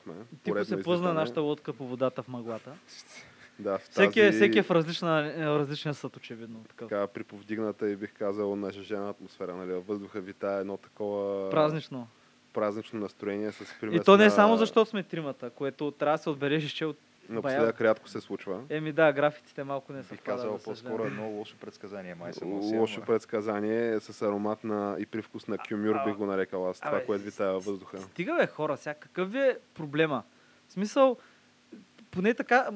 Отлетяхме. Типо се излитане. нашата лодка по водата в мъглата. Да, в Всеки, е, всеки е в различна, е, различен съд, очевидно. Такъв. така приповдигната и бих казал нажежена атмосфера. Нали? Въздуха витае едно такова Празнично. празнично настроение с И примес то не на- само защото сме тримата, което трябва да се отбележи, че от... Напоследък рядко се случва. Еми да, графиците малко не са Бих казал по-скоро едно лошо предсказание, май се носи. Лошо предсказание е с аромат на и привкус на кюмюр, А, бих го нарекал аз. Това, което витае във въздуха. Стига бе хора, сега какъв ви е проблема? В смисъл, поне така,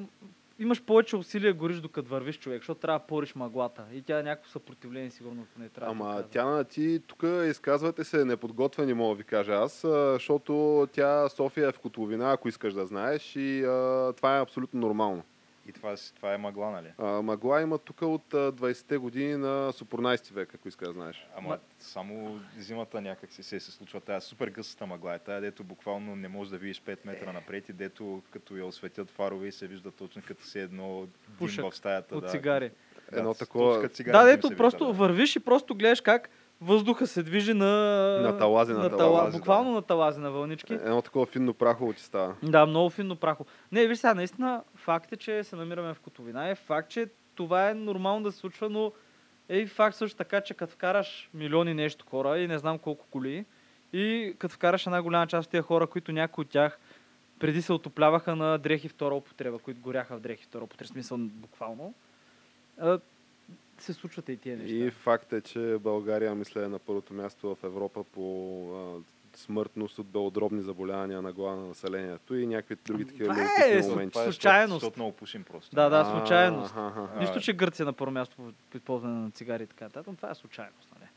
имаш повече усилия гориш докато вървиш човек, защото трябва да пориш мъглата. И тя някакво съпротивление сигурно поне трябва да Ама казва. Тяна, ти тук изказвате се неподготвени, мога да ви кажа аз, защото тя София е в котловина, ако искаш да знаеш и а, това е абсолютно нормално. И това, това е мъгла, нали? А, мъгла има тук от а, 20-те години на Супорнайсти век, ако искаш да знаеш. Ама Ма- само зимата някак си се, се случва тая супер гъста мъгла. Е тая, дето буквално не можеш да видиш 5 метра напред и дето като я осветят фарове и се вижда точно като си едно дим в стаята. От да. цигари. Да, Едно с- такова- Да, дето просто вижда, да. вървиш и просто гледаш как въздуха се движи на... На талази, на тала- талази, Буквално на талази, на вълнички. Едно такова финно прахово ти става. Да, много финно прахо. Не, виж сега, наистина факт е, че се намираме в Котовина. Е факт, че това е нормално да се случва, но е и факт също така, че като вкараш милиони нещо хора и не знам колко коли, и като вкараш една голяма част от тия хора, които някои от тях преди се отопляваха на дрехи втора употреба, които горяха в дрехи втора употреба, смисъл буквално, се случват и тия неща. И факт е, че България, мисля, е на първото място в Европа по а, смъртност от белодробни заболявания на глава на населението и някакви други такива Това е моменти. Това е, случайност. Защото, защото много пушим просто. Да, да, А, случайност. аха. Нищо, че Гърция е на първо място по използване на цигари и така нататък, но това е случайност. Нали?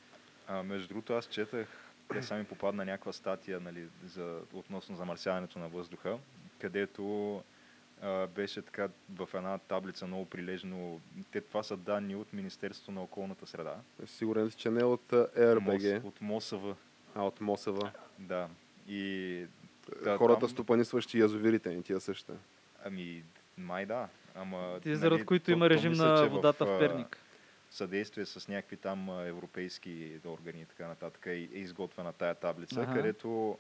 А, между другото, аз четах, те сами попадна някаква статия нали, за, относно замърсяването на въздуха, където а, беше така в една таблица много прилежно. Те, това са данни от Министерството на околната среда. Сигурен си, че не от RBG, МОС, от МОСВ. а от МОСВ? Да. И да, Хората там- стопанисващи язовирите, не тия същите. Ами, май да. Ама, Тези, заради които има то- то режим мисля, на водата в а, Перник. съдействие с някакви там европейски органи и така нататък е, е изготвена тая таблица, Аха. където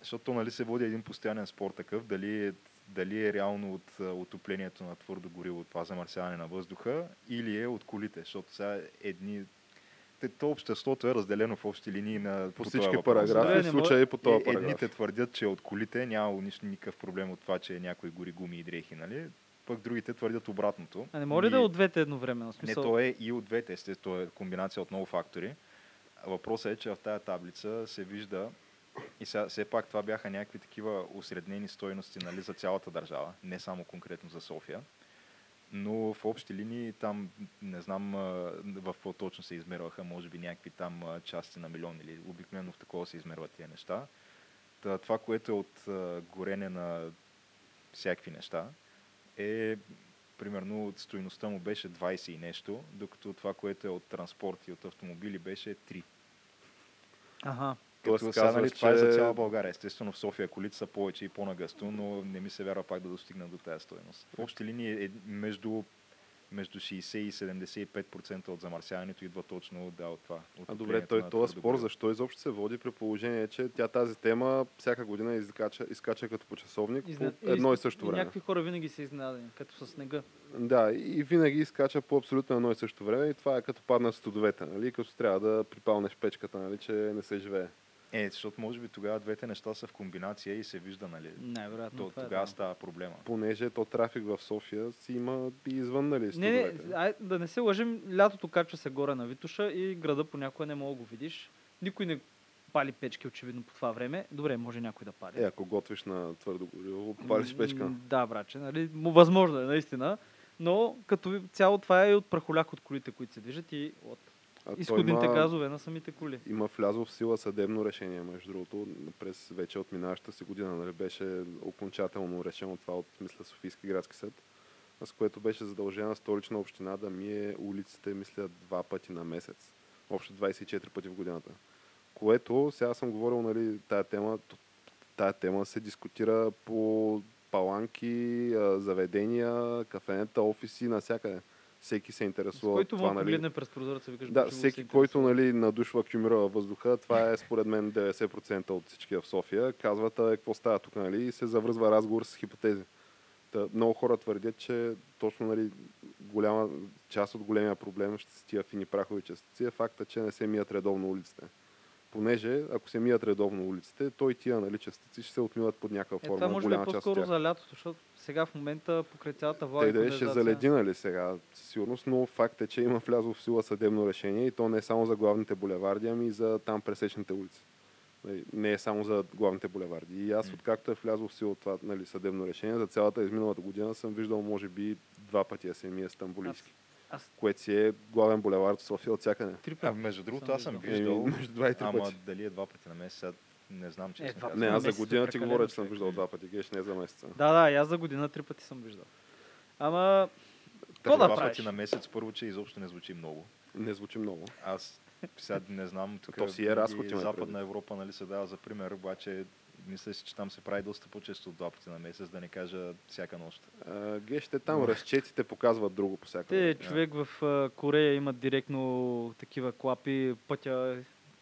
защото нали се води един постоянен спор такъв, дали, дали е реално от отоплението на твърдо гориво това замърсяване на въздуха или е от колите, защото сега едни то обществото е разделено в общи линии на По всички параграфи, в случая и по Е, този параграф. едните твърдят, че е от колите няма нищо, никакъв проблем от това, че някой гори гуми и дрехи, нали? Пък другите твърдят обратното. А не може ли да е от двете едновременно? В не, Смисъл... то е и от двете, естествено, е комбинация от много фактори. Въпросът е, че в тази таблица се вижда, и сега, все пак това бяха някакви такива усреднени стойности нали, за цялата държава, не само конкретно за София. Но в общи линии там, не знам в какво точно се измерваха, може би някакви там части на милион или обикновено в такова се измерват тия неща. Та, това, което е от горене на всякакви неща, е примерно от стоеността му беше 20 и нещо, докато това, което е от транспорт и от автомобили беше 3. Ага. Тоест, Като сега, нали, това е за че- цяла България. Естествено в София колите са повече и по-нагъсто, но не ми се вярва пак да достигнат до тази стоеност. В общи линии е между, между 60 и 75% от замърсяването идва точно да, от това. от А добре, той този спор защо изобщо се води при положение, че тя тази тема всяка година изкача, изкача като по часовник Изна- по едно и също и време. някакви хора винаги са изненадани, като с снега. Да, и винаги изкача по абсолютно едно и също време и това е като падна студовете, нали? като трябва да припалнеш печката, нали? че не се живее. Е, защото може би тогава двете неща са в комбинация и се вижда, нали? Най-вероятно. То, е, тогава да. става проблема. Понеже то трафик в София си има и извън нали, Не, не, ай, да не се лъжим, лятото качва се горе на Витуша и града понякога не мога да го видиш. Никой не пали печки, очевидно, по това време. Добре, може някой да пали. Е, ако готвиш на твърдо гориво, палиш печка. Да, браче, нали? Възможно е, наистина. Но като цяло това е и от прахоляк от колите, които се движат и от А изходните има- газове на самите коли. Има влязло в сила съдебно решение, между другото, през вече от минаващата си година, нали, беше окончателно решено това от, мисля, Софийски градски съд, с което беше задължена столична община да мие улиците, мисля, два пъти на месец. Общо 24 пъти в годината. Което, сега съм говорил, нали, тая тема, тая тема се дискутира по паланки, заведения, кафенета, офиси, навсякъде. Всеки се интересува който това, нали, погледне през прозореца, викаш, да, «Боже, го всеки, се който интересува». нали, надушва кюмира във въздуха, това е според мен 90% от всички в София, казват, а, какво става тук, нали, и се завръзва разговор с хипотези. Та, много хора твърдят, че точно нали, голяма част от големия проблем ще с тия фини прахови частици е факта, че не се мият редовно улиците. Понеже, ако се мият редовно улиците, то и тия нали, частици ще се отмиват под някаква Е, форма. това може би е по-скоро за лятото, защото сега в момента покрай цялата влага Те да ще заледи, нали сега, със сигурност, но факт е, че има влязло в сила съдебно решение и то не е само за главните булеварди, ами и за там пресечните улици. Нали, Не е само за главните булеварди. И аз, откакто е влязло в сила това нали, съдебно решение, за цялата изминалата година съм виждал, може би, два пъти да се мие Стамбулийски. Аз Което си е главен булевард в София от всякъде. три А, пъти. между другото, аз съм виждал. виждал, между два и три ама пъти. дали е два пъти на месец, не знам, че Е, два Не, аз за месец е година ти говоря, че съм виждал два пъти. Геш не за месеца. Да, да, аз за година три пъти съм виждал. Ама, какво два да правиш? пъти на месец, първо, че изобщо не звучи много. Не звучи много. Аз сега не знам, тук То си е разход, Западна. Европа нали, се дава за пример, обаче мисля си, че там се прави доста по-често от два пъти на месец, да не кажа всяка нощ. А, Геш, те там разчетите показват друго по всяка. Те, човек в а, Корея имат директно такива клапи, пътя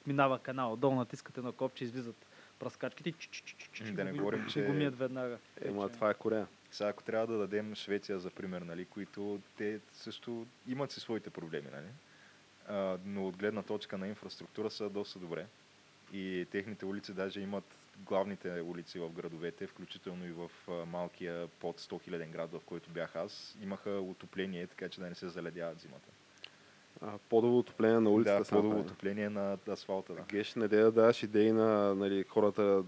минава канал, долу натискате на копче, излизат праскачките и чи-чи-чи-чи-чи, Да не го- говорим, го че- мият веднага. Ема, това е Корея. Сега, ако трябва да дадем Швеция за пример, нали, които те също имат си своите проблеми, нали? а, но от гледна точка на инфраструктура са доста добре. И техните улици даже имат главните улици в градовете, включително и в малкия под 100 000 град, в който бях аз, имаха отопление, така че да не се заледяват зимата. А, подово отопление на улицата. да, подово отопление на асфалта. Да. Геш, не да даваш идеи на нали, хората,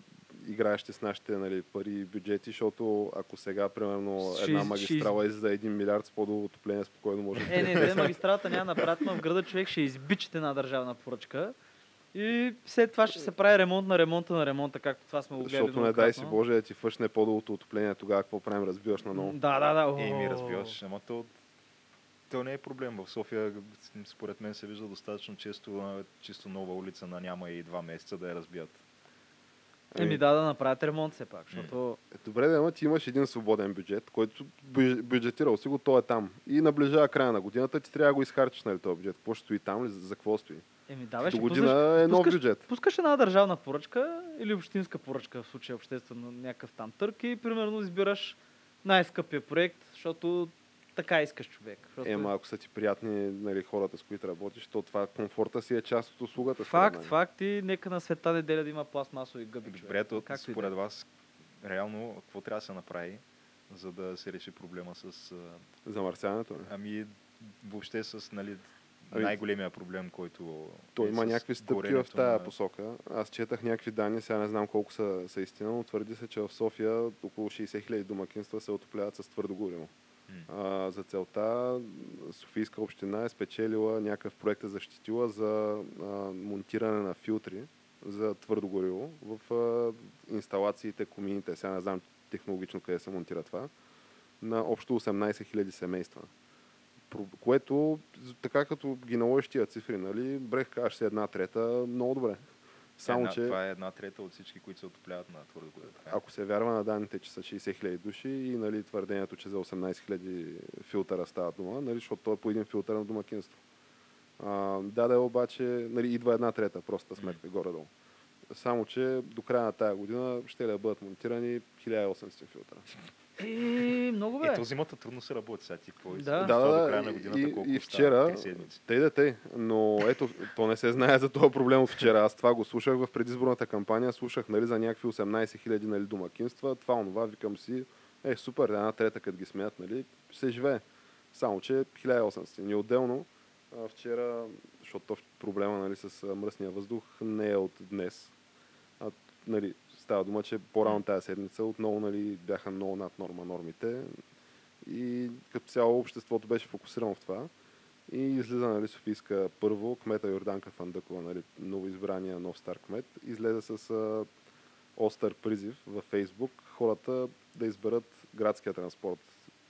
играещи с нашите нали, пари и бюджети, защото ако сега, примерно, една магистрала е за 1 милиард с подово отопление, спокойно може Е, не, не, магистралата няма но в града човек ще избичате една държавна поръчка. И след това ще се прави ремонт на ремонта на ремонта, както това сме го гледали Защото не дай си. Боже да ти фъшне подовото отопление, тогава какво правим, разбиваш на ново. Да, да, да. Е, ми разбиваш, ама то, то не е проблем. В София, според мен, се вижда достатъчно често чисто нова улица на няма и два месеца да я разбият. Еми да, да направят ремонт все пак, защото Е, Добре, да, ти имаш един свободен бюджет, който бюджетирал си го, той е там. И наближава края на годината, ти трябва да го изхарчиш, нали, този бюджет. Какво ще стои там, ли? за какво стои? Еми да, бе, До ще година пускаш, е нов пускаш, бюджет. пускаш една държавна поръчка или общинска поръчка, в случая обществено някакъв там търк и примерно избираш най-скъпия проект, защото така искаш човек. Защото... Ема, ако са ти приятни нали, хората, с които работиш, то това комфорта си е част от услугата. Факт, мен. факт и нека на света неделя да има пластмасови гъби. човек. Добре, то, да е. според вас, реално, какво трябва да се направи, за да се реши проблема с... Замърсяването. Не? Ами, въобще с нали, най-големия проблем, който То е има някакви стъпки в тая на- посока. Аз четах някакви данни, сега не знам колко са, са истина, но твърди се, че в София около 60 хиляди домакинства се отопляват с твърдо гориво. А, за целта Софийска община е спечелила някакъв проект е защитила за а, монтиране на филтри за твърдо гориво в а, инсталациите, комините, сега не знам технологично къде се монтира това, на общо 18 000 семейства. Което, така като ги наложиш тия цифри, нали, брех кажеш се една трета, много добре. Само, една, че Това е една трета от всички, които се отопляват на твърдо така е? ако се вярва на данните, че са 60 000 души и нали, твърдението, че за 18 000 филтъра става дума, нали, защото той е по един филтър на домакинство. А, да, да, обаче нали, идва една трета, проста сметка, горе-долу. Само, че до края на тая година ще да бъдат монтирани 1800 филтъра. Е, много бе. Ето зимата трудно се работи сега ти. Какво Да. Да, да, до края на годината и, колко и вчера, тъй да тъй, но ето, то не се знае за този проблем от вчера. Аз това го слушах в предизборната кампания, слушах нали, за някакви 18 хиляди нали, домакинства, това, онова, викам си, е супер, една трета, като ги смеят, нали, се живее. Само, че 1800. И отделно, а, вчера, защото то проблема нали, с мръсния въздух не е от днес. А, нали, става дума, че по-рано тази седмица отново нали, бяха много над норма нормите. И като цяло обществото беше фокусирано в това. И излиза нали, Софийска първо, кмета Йорданка Фандъкова, нали, новоизбрания нов стар кмет, излезе с а, остър призив във Фейсбук хората да изберат градския транспорт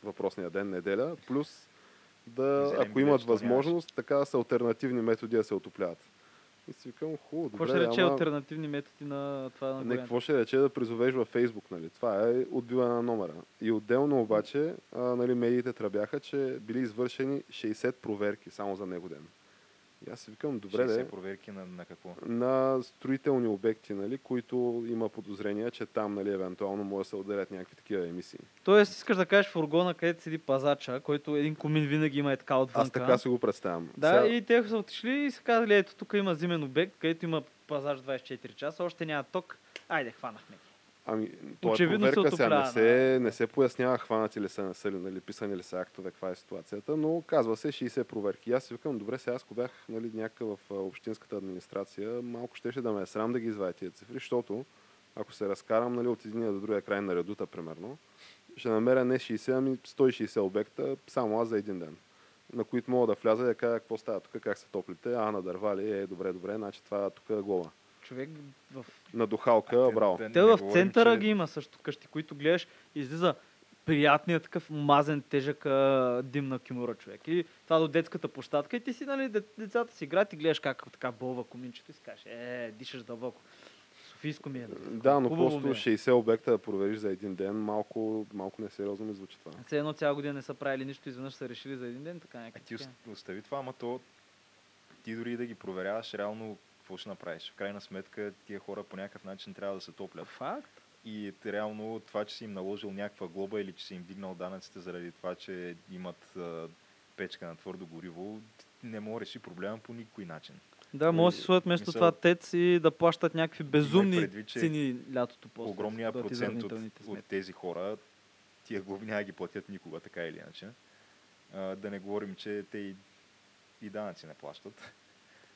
въпросния ден, неделя, плюс да, Зелен ако имат възможност, така с альтернативни методи да се отопляват. И си викам, хубаво, Какво добре, ще рече ама... альтернативни методи на това на Не, какво ще рече да призовеш във Фейсбук, нали? Това е отбиване на номера. И отделно обаче, а, нали, медиите тръбяха, че били извършени 60 проверки само за него ден. И аз си викам, добре, 60 де, проверки на, на какво? на строителни обекти, нали, които има подозрения, че там, нали, евентуално може да се отделят някакви такива емисии. Тоест, искаш да кажеш фургона, където седи пазача, който един комин винаги има е така отвънка. Аз така си го представям. Да, Сега- и те са отишли и са казали, ето тук има зимен обект, където има пазач 24 часа, още няма ток. Айде, хванахме ги. Ами, това е Очевидно се проверка сега. Не се, не се пояснява хванати ли са, не са ли, нали, писани ли са актове, каква е ситуацията, но казва се 60 проверки. И аз си викам, добре, сега аз ако бях нали, някакъв в общинската администрация, малко щеше да ме е срам да ги извадя тия цифри, защото ако се разкарам нали, от единия до другия край на редута, примерно, ще намеря не 60, ами 160 обекта, само аз за един ден на които мога да вляза и да кажа какво става тук, как се топлите, а на дърва ли, е, добре, добре, значи това тук е глава. Човек в... На духалка, браво. Да Те не в центъра че- ги има също къщи, които гледаш, излиза приятният такъв мазен, тежък а, дим на кимура човек. И това до детската площадка и ти си, нали, де- децата си играят и гледаш как така бълва коминчето и си кажеш, е, дишаш дълбоко. Софийско ми е. бе. Да, но Хубаво просто ми е. 60 обекта да провериш за един ден, малко, малко несериозно ми звучи това. Все едно цяла година не са правили нищо, изведнъж са решили за един ден, така А някакви. ти остави това, ама то ти дори и да ги проверяваш, реално какво ще направиш? В крайна сметка тия хора по някакъв начин трябва да се топлят. Факт. И реално това, че си им наложил някаква глоба или че си им дигнал данъците заради това, че имат а, печка на твърдо гориво, не може да реши проблема по никой начин. Да, може да си сложат вместо мисъл- това тец и да плащат някакви безумни предвид, цени лятото после. Огромният да процент от, от тези хора, тия глоби няма ги платят никога, така или иначе. А, да не говорим, че те и, и данъци не плащат.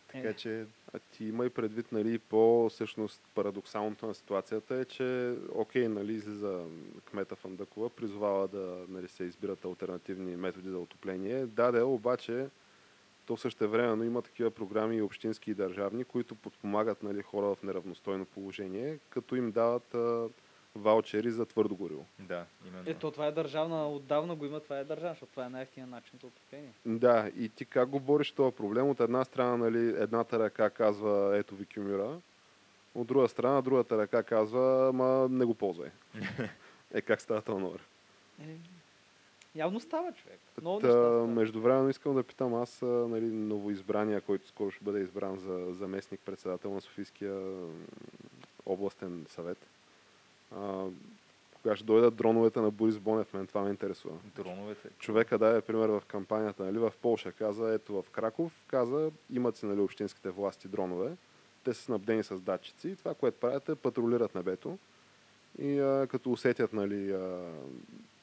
Така Е. че А ти има и предвид, нали, по всъщност парадоксалното на ситуацията е, че окей, нали, излиза кмета Фандъкова, призовава да нали, се избират альтернативни методи за отопление. Да, да, обаче то също времено има такива програми и общински и държавни, които подпомагат нали, хора в неравностойно положение, като им дават а, ваучери за твърдо гориво. да, именно. Ето, това е държавна, отдавна го има, това е държавна, защото това е най-ефтия начин за отопление. Да, и ти как го бориш този проблем? От една страна, нали, едната ръка казва, ето ви кюмюра, от друга страна, другата ръка казва, ма не го ползвай. е, как става този номер? Е, явно става човек. Много Та, неща стават. междувременно искам да питам аз, нали, новоизбрания, който скоро ще бъде избран за заместник председател на Софийския областен съвет. А, кога ще дойдат дроновете на Борис Бонев, мен това ме интересува. Дроновете. човека даде пример в кампанията, нали, в Полша каза, ето в Краков, каза, имат си нали, общинските власти дронове, те са снабдени с датчици и това, което правят е патрулират небето и а, като усетят нали, а,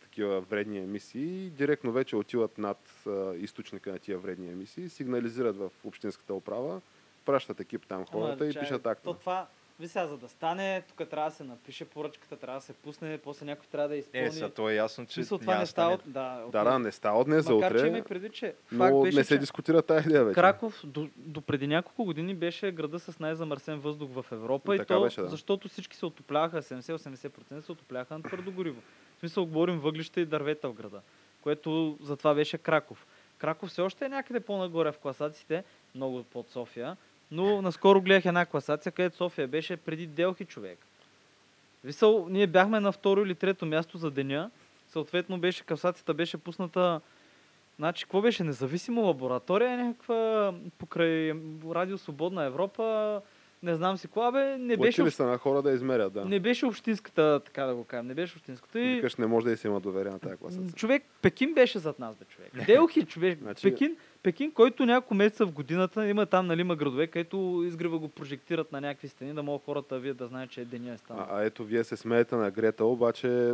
такива вредни емисии, директно вече отиват над а, източника на тия вредни емисии, сигнализират в общинската управа, пращат екип там хората Ама, и чай, пишат акта. То това, ви сега, за да стане, тук трябва да се напише поръчката, трябва да се пусне, после някой трябва да я изпълни. Е, са, то е ясно, че смисъл, това не да става от... Да, от Да, да, не става от днес за Макар, че утре, предвид, че но факт беше, не се че дискутира тази идея вече. Краков до, до преди няколко години беше града с най-замърсен въздух в Европа и, Така то, беше, да. защото всички се отопляваха, 70-80% се отопляваха на твърдо гориво. В смисъл, говорим въглища и дървета в града, което за това беше Краков. Краков все още е някъде по-нагоре в класациите, много под София, но наскоро гледах една класация, където София беше преди Делхи човек. Висъл, ние бяхме на второ или трето място за деня, съответно беше, класацията беше пусната Значи, какво беше? Независима лаборатория, някаква покрай Радио Свободна Европа, не знам си кога, бе, не беше, Платили общ... са на хора да измерят, да. не беше общинската, така да го кажем, не беше общинската. И... Викаш, не може да и се има доверие на тази класа. Човек, Пекин беше зад нас, бе, човек. Делхи, човек. Значи- Пекин, Пекин, който няколко месеца в годината има там, нали, има градове, където изгрева го прожектират на някакви стени, да могат хората вие да знаят, че е деня е станал. А, а ето, вие се смеете на Грета, обаче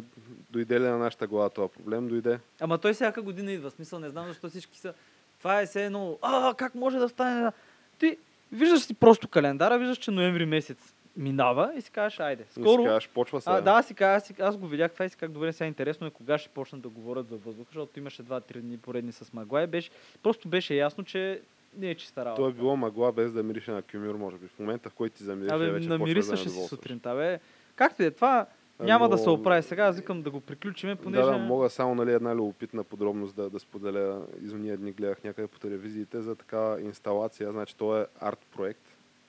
дойде ли на нашата глава този проблем? Дойде. Ама той всяка година идва. Смисъл, не знам защо всички са. Това е все едно. А, как може да стане? Ти виждаш си просто календара, виждаш, че ноември месец минава и си кажеш, айде. И Скоро, си кажеш, почва сега. а, да, си, казах- аз, го видях това и си как добре сега интересно е кога ще почнат да говорят за въздуха, защото имаше 2-3 дни поредни с Магуай. Беше, просто беше ясно, че не е чиста работа. То е било мъгла без да мирише на кюмюр, може би. В момента, в който ти замириш, Абе, вече намирисваше да си сутринта, бе. Както и е, това няма да Но- се оправи сега, аз викам да го приключиме, понеже... Да, да, мога само нали, една любопитна подробност да, да споделя. Изуния дни гледах някъде по телевизиите за такава инсталация. Значи, то е арт проект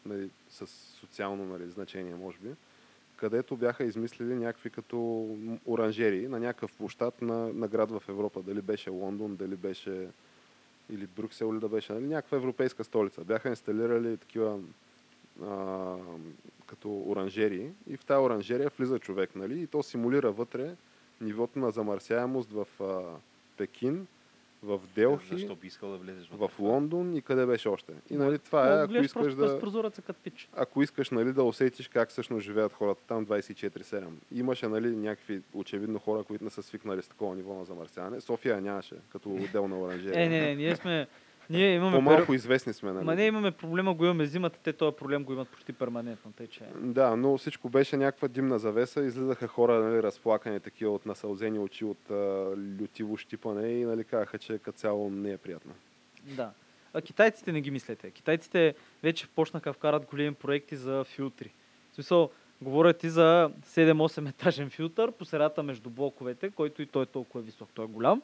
нали, с социално нали, значение, може би, където бяха измислили някакви като оранжери на някакъв площад на, на град в Европа. Дали беше Лондон, дали беше или Брюксел, или да беше нали, някаква европейска столица. Бяха инсталирали такива а, като оранжери и в тази оранжерия влиза човек, нали? И то симулира вътре нивото на замърсяемост в а, Пекин, в Делхи, Защо би искал да влезеш в Лондон и къде беше още. И нали, това е, ако искаш да, прозореца като пич. ако искаш нали, да усетиш как всъщност живеят хората там 24-7. Имаше нали, някакви очевидно хора, които не са свикнали с такова ниво на замърсяване. София нямаше като отделна оранжерия. Е, не, не, ние сме... Ние имаме... По-малко пер- известни сме. Нали? Ма не имаме проблема, го имаме зимата, те този проблем го имат почти перманентно, тъй че... Да, но всичко беше някаква димна завеса. Излизаха хора, нали, разплакани такива от насълзени очи, от а, лютиво щипане и нали, казаха, че като цяло не е приятно. Да. А китайците не ги мислете. Китайците вече почнаха вкарат големи проекти за филтри. В смисъл, говорят и за 7-8 етажен филтър по средата между блоковете, който и той е толкова висок, той е голям.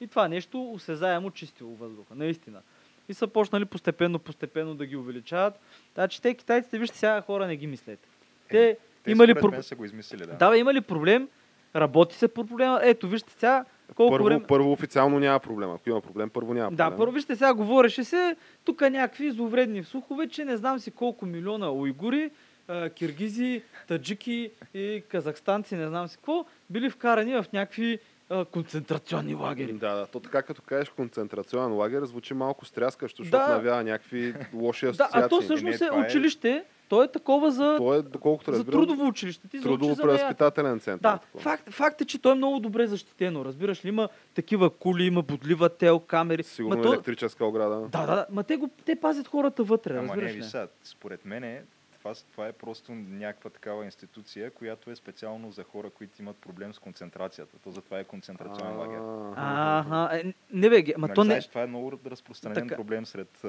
И това нещо осезаемо чистило въздуха, наистина. И са почнали постепенно, постепенно да ги увеличават. Така че те китайците, вижте сега хора, не ги мислете. Те, Те има ли според про... мен са го измислили, да. Да, бе, има ли проблем? Работи се по проблема. Ето, вижте сега колко Първо, време... първо официално няма проблем. Ако има проблем, първо няма проблем. Да, първо вижте сега говореше се, тук някакви зловредни слухове, че не знам си колко милиона уйгури, киргизи, таджики и казахстанци, не знам си какво, били вкарани в някакви а, концентрационни лагери. Да, да. То така като кажеш концентрационен лагер, звучи малко стряскащо, защото Да. навява някакви лоши Да, асоциации. а то не, всъщност е е- училище, то е такова за, То е, доколкото за разбирам, трудово училище. Ти за трудово за преразпитателен център. Да, такова. факт, факт е, че то е много добре защитено. Разбираш ли, има такива кули, има бодлива тел, камери. Сигурно Ма електрическа ограда. Да, да, да. Ма те, го, те пазят хората вътре, Ама не, разбираш виж ли? сега, според мен е, това, това е просто някаква такава институция, която е специално за хора, които имат проблем с концентрацията. То затова е концентрационен лагер. Ага, е, не бе, ма Нали то не... знаеш, това е много разпространен Така. проблем сред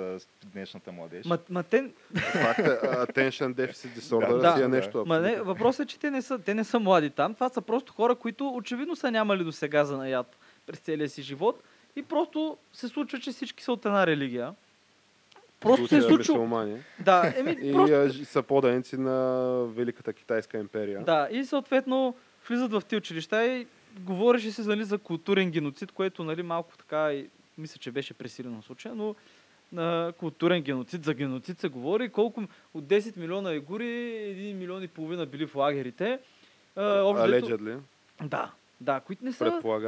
днешната младеж. Ма, ма, те, Факт е, attention deficit disorder Да. си е Да. нещо ма не, въпросът е, че те не, са, те не са млади там. Това са просто хора, които очевидно са нямали до сега занаят през целия си живот. И просто се случва, че всички са от една религия. Просто се е случило. Да, еми, И просто... са поданици на Великата китайска империя. Да, и съответно влизат в тези училища и говореше се нали, за културен геноцид, което нали, малко така и мисля, че беше пресилено случая, но на културен геноцид, за геноцид се говори. Колко от 10 милиона егури, 1 милион и половина били в лагерите. А, общо взето- Allegedly, Да, да, които не са...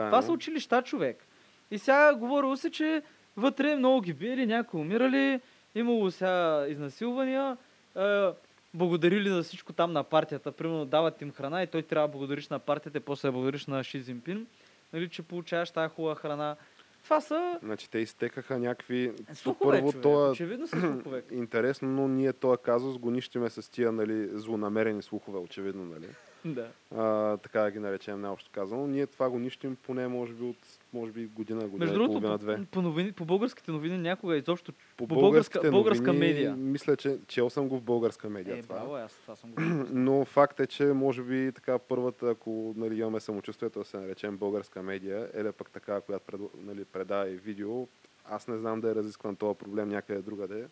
Това са училища, човек. И сега говорило се, че вътре много ги биели, някои умирали, имало сега изнасилвания, е, благодарили за всичко там на партията. Примерно дават им храна и той трябва да благодариш на партията, и после да благодариш на Ши Цзинпин, нали, че получаваш тази хубава храна. Това са Значи те изтекаха някакви... То слухове, първо, човек. то е Очевидно са слухове. интересно, но ние този казус го нищиме с тия нали, злонамерени слухове, очевидно. Нали? да. А, така да ги наречем най-общо казано. Ние това го нищим поне може би от може би година, година Между другото, половина-две. по, по, новини, по българските новини някога изобщо По, по българска- българските българска новини, медия. Мисля, че чел съм го в българска медия. е, това. браво, аз това съм го Но факт е, че може би така първата, ако нали, имаме самочувствието да се наречем българска медия, или пък така, която пред, нали, предава и видео, аз не знам да е разискван този проблем някъде другаде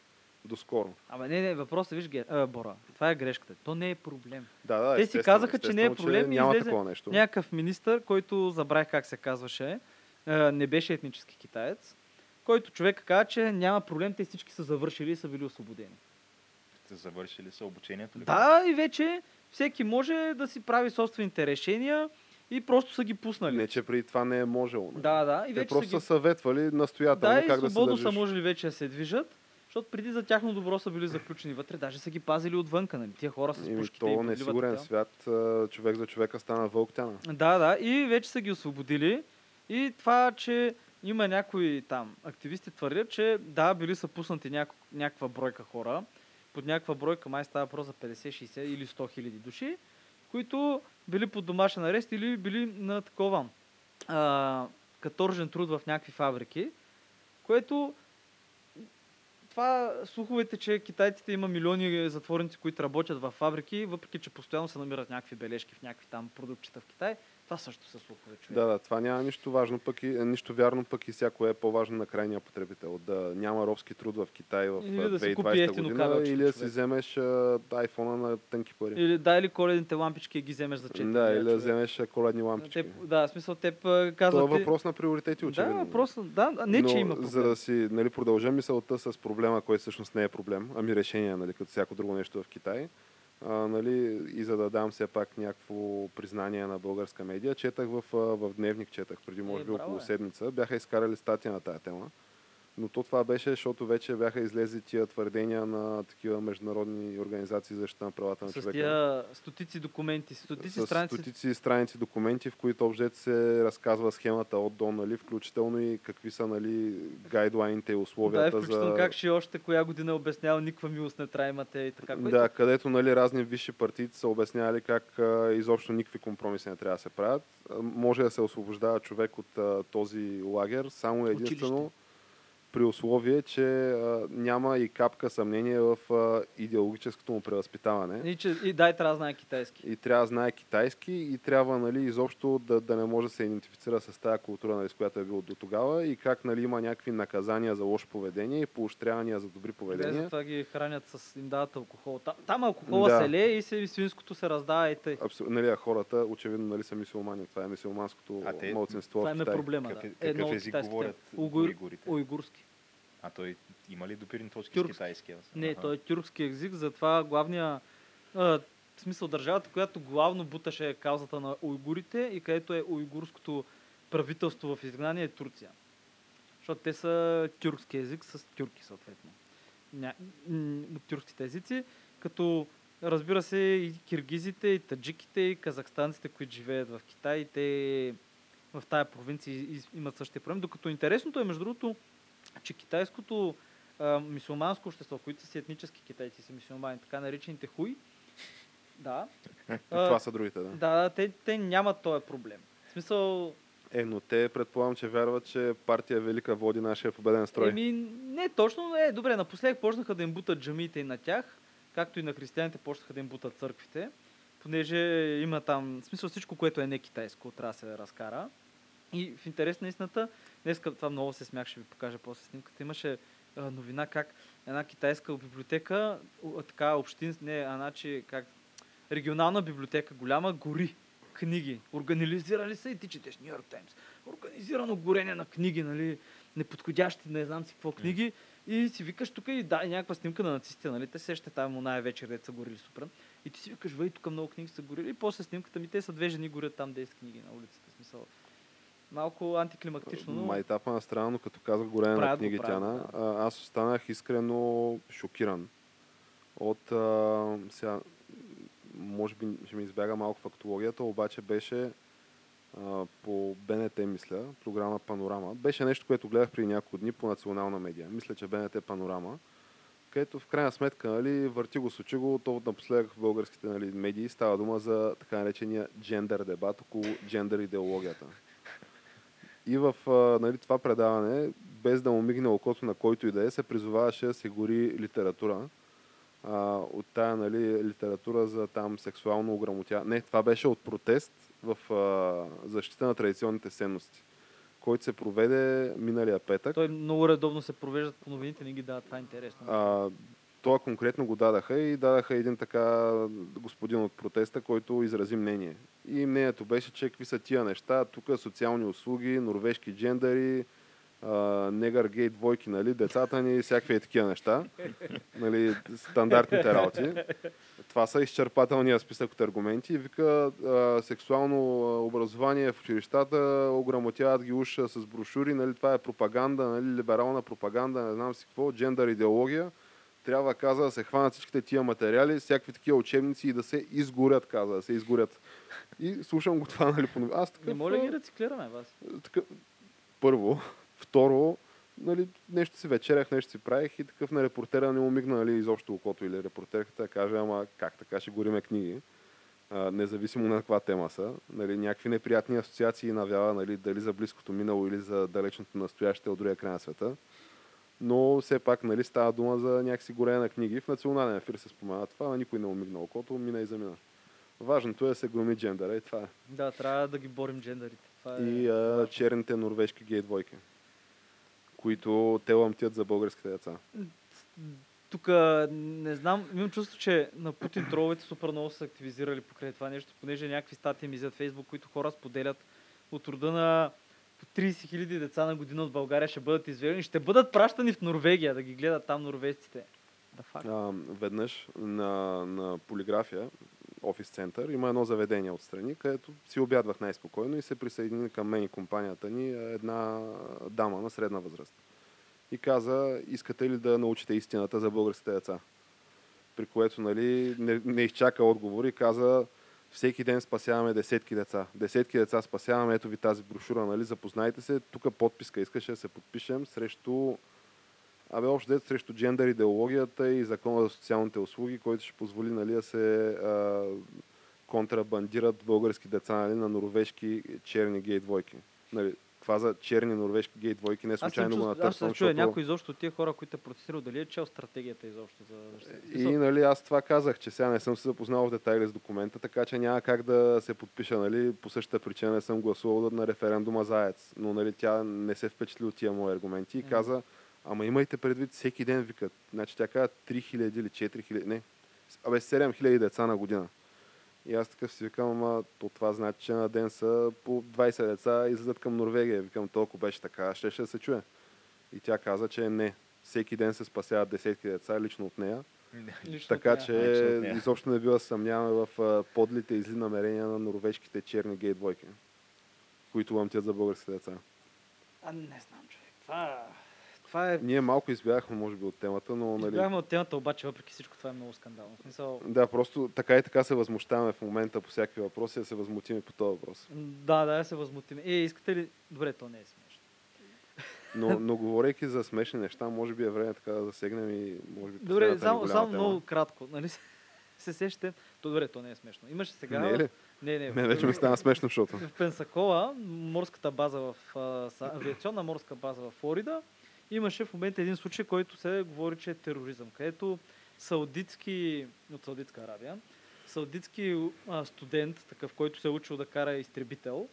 доскоро. Ама не, не, въпросът, виж, Ге- а, Бора, това е грешката. То не е проблем. Да, да, Те си казаха, че не е проблем и няма такова нещо. Някакъв министър, който забравих как се казваше, не беше етнически китаец, който човек каза, че няма проблем, те всички са завършили и са били освободени. Сте завършили са обучението ли? Да, и вече всеки може да си прави собствените решения и просто са ги пуснали. Не, че преди това не е можело. нали? Да, да, и Те вече просто са са ги... съветвали настоятелно Да, и как да се свободно са държиш. можели вече да се движат, защото преди за тяхно добро са били заключени вътре, даже са ги пазили отвънка, нали? Тия хора с Еми, пушките и то подливата несигурен свят, човек за човека стана вълк тяна. Да, да, и вече са ги освободили. И това, че има някои там активисти твърдят, че да, били са пуснати няко, някаква бройка хора. Под някаква бройка, май става въпрос за 50-60 или 100 хиляди души, които били под домашен арест или били на такова а, каторжен труд в някакви фабрики, което това слуховете, че китайците има милиони затворници, които работят в фабрики, въпреки че постоянно се намират някакви бележки в някакви там продуктчета в Китай, това също са слухове, човек. Да, да, това няма нищо важно, пък и, е, нищо вярно, пък и всяко е по-важно на крайния потребител. Да няма робски труд в Китай в Или да си купи 2020 ефтино година, кабелче, или да си вземеш айфона на тънки пари. Или да, или коледните лампички ги вземеш за 4 да, или да вземеш коледни лампички. Те, да, в смисъл, те п- Това казват... е въпрос на приоритети, очевидно. Да, въпрос, да, не, Но, че има проблем. За да си нали, продължа мисълта с проблема, който всъщност не е проблем, ами решение, нали, като всяко друго нещо в Китай. А, нали, и за да дам все пак някакво признание на българска медия, четах в, в дневник, четах преди може би Е, около е. седмица, бяха изкарали статия на тая тема. Но то това беше, защото вече бяха излезли тия твърдения на такива международни организации за защита на правата на С човека. тия стотици документи, стотици с страници. стотици страници документи, в които обжет се разказва схемата от до, нали, включително и какви са нали, гайдлайните и Да, и условията включително за... как ще още коя година е обяснял никаква милост не трябва имате и така. Което, Да, където нали, разни висши партийци са обяснявали как а, изобщо никакви компромиси не трябва да се правят. А, може да се освобождава човек от а, този лагер само единствено Училище. При условие, че а, няма и капка съмнение в а, идеологическото му превъзпитаване. И, че, и дай трябва да знае китайски. и трябва да знае китайски и трябва нали, изобщо да, да не може да се идентифицира с тази култура, нали, с която е бил до тогава и как нали, има някакви наказания за лошо поведение и поощрявания за добри Те поведения. затова ги хранят с... им дават алкохол. Там, там алкохола Да. се лее и, се, свинското се раздава и тъй. Абсолютно, нали, хората очевидно нали, са мисулмани. Това е мисулманското А те- младсинство Това е проблема. Какъв, да. е, Едно какъв език говорят Уйгур, уйгурите? уйгурски. А той има ли допирни точки Тюркски. с китайския? Не, Аха. той е тюркски език, затова главния... А, в смисъл държавата, която главно буташе каузата на уйгурите и където е уйгурското правителство в изгнание е Турция. Защото те са тюркски език с тюрки съответно. Ня... Тюркските езици, като разбира се и киргизите, и таджиките, и казахстанците, които живеят в Китай, те в тая провинция имат същия проблем. Докато интересното е, между другото, че китайското а, мисулманско общество, които са си етнически китайци, са мисулмани, така наречените хуй, да, Това са другите, да. да, да те, те нямат този проблем. В смисъл, Е, но те предполагам, че вярват, че партия Велика води нашия победен строй. еми, не точно, но е, добре, напоследък почнаха да им бутат джамиите и на тях, както и на християните почнаха да им бутат църквите, понеже има там, в смисъл всичко, което е не китайско, трябва да се разкара. И в интерес на истината, днес това много се смях, ще ви покажа после снимката, имаше а, новина как една китайска библиотека, така общин, не, а значи как регионална библиотека голяма гори книги. Организирали са и ти четеш Нью Йорк Таймс. Организирано горене на книги, нали, неподходящи, не знам си какво книги. И си викаш тук и да, и някаква снимка на нацистите, нали? Те сещате там оная вечер, дето са горили супер. И ти си викаш, вай, тук много книги са горили. И после снимката ми, те са две жени горят там 10 книги на улицата. Смисъл. Малко антиклимактично, но... Майтапа на страна, но като казах горене на книги Тяна, да. аз останах искрено шокиран от а, сега, може би ще ми избяга малко фактологията, обаче беше а, по БНТ, мисля, програма Панорама. Беше нещо, което гледах преди няколко дни по национална медия. Мисля, че БНТ Панорама, където в крайна сметка, нали, върти го, сучи го, то напоследък в българските нали, медии става дума за така наречения джендър дебат около джендър идеологията. И в нали, това предаване, без да му мигне окото на който и да е, се призоваваше да се гори литература. А, от тая нали, литература за там сексуално ограмотяване. Не, това беше от протест в а, защита на традиционните ценности, който се проведе миналия петък. Той много редовно се провеждат по новините, не ги дават. Това е интересно. А, това конкретно го дадаха и дадаха един така господин от протеста, който изрази мнение. И мнението беше, че какви са тия неща, тук социални услуги, норвежки джендари, а, негър гей двойки, нали, децата ни, всякакви е такива неща. Нали, стандартните работи. Това са изчерпателния списък от аргументи. Вика, сексуално образование в училищата, ограмотяват ги уж а, с брошури, нали, това е пропаганда, нали, либерална пропаганда, не знам си какво, джендър идеология. Трябва, каза, да се хванат всичките тия материали, всякакви такива учебници и да се изгорят, каза, да се изгорят. И слушам го това, нали, по Аз такъв... не може да а, ги рециклираме, вас. така, първо. Второ, нали, нещо си вечерях, нещо си правих и такъв на репортера не му мигна нали, изобщо окото или репортерката каже, ама как така ще гориме книги, а, независимо на каква тема са. Нали, някакви неприятни асоциации навява нали, дали за близкото минало или за далечното настояще от другия край на света. Но все пак нали, става дума за някакси горене на книги. В национален ефир се спомена това, а никой не му мигна окото, мина и замина. Важното е да се громи джендъра и това е. Да, трябва да ги борим джендърите. Това е И а, черните норвежки гей двойки, които те ламтят за българските деца. Тук не знам, имам чувство, че на Путин троловете супер много са активизирали покрай това нещо, понеже някакви статии ми за Фейсбук, които хора споделят от рода на 30 хиляди деца на година от България ще бъдат изведени, ще бъдат пращани в Норвегия да ги гледат там норвежците. Да. А, веднъж на, на полиграфия, офис център, има едно заведение отстрани, където си обядвах най-спокойно и се присъедини към мен и компанията ни една дама на средна възраст. И каза, искате ли да научите истината за българските деца? При което нали, не, не изчака отговор и каза, всеки ден спасяваме десетки деца. Десетки деца спасяваме, ето ви тази брошура, нали, запознайте се, тук подписка, искаше да се подпишем срещу Абе, общо дето срещу джендър идеологията и закона за социалните услуги, който ще позволи нали, да се а, контрабандират български деца нали, на норвежки черни гей двойки. Нали, това за черни норвежки гей двойки не съм, случайно го чувств... аз натърсвам, съм чуя защото... някой изобщо от тия хора, които е протестирал, дали е чел стратегията изобщо за. И нали, аз това казах, че сега не съм се запознал в детайли с документа, така че няма как да се подпиша. Нали, по същата причина не съм гласувал на референдума за АЕЦ. Но нали, тя не се впечатли от тия мои аргументи и каза, ама имайте предвид, всеки ден викат. Значи тя каза 3000 или 4000, не, абе 7000 деца на година. И аз такъв си викам, ама то това значи, че на ден са по 20 деца излизат към Норвегия. Викам, толкова беше така, ще, ще се чуе. И тя каза, че не. Всеки ден се спасяват десетки деца лично от нея. Лично Така от нея. Лично че нея. изобщо не се съмняваме в подлите и зли намерения на норвежките черни гей двойки, които ламтят за българските деца. А, не знам, човек. Това, това е... Ние малко избягахме, може би, от темата, но нали, Избягахме от темата, обаче въпреки всичко това е много скандално. Смисъл, да, просто така и така се възмущаваме в момента по всякакви въпроси, да се възмутиме по този въпрос. да, да, се възмутим. Е, искате ли... Добре, то не е смешно. Но, но говорейки за смешни неща, може би е време така да засегнем и може би Добре, само, само много кратко. Нали се- се сещате? То, добре, то не е смешно. Имаше сега... Не е ли? Не, не. Мен вече ми стана смешно, защото... В Пенсакола, морската база в... авиационна морска база в Флорида, имаше в момента един случай, който се говори, че е тероризъм, където саудитски, от Саудитска Аравия, саудитски студент, такъв, който се е учил да кара изтребител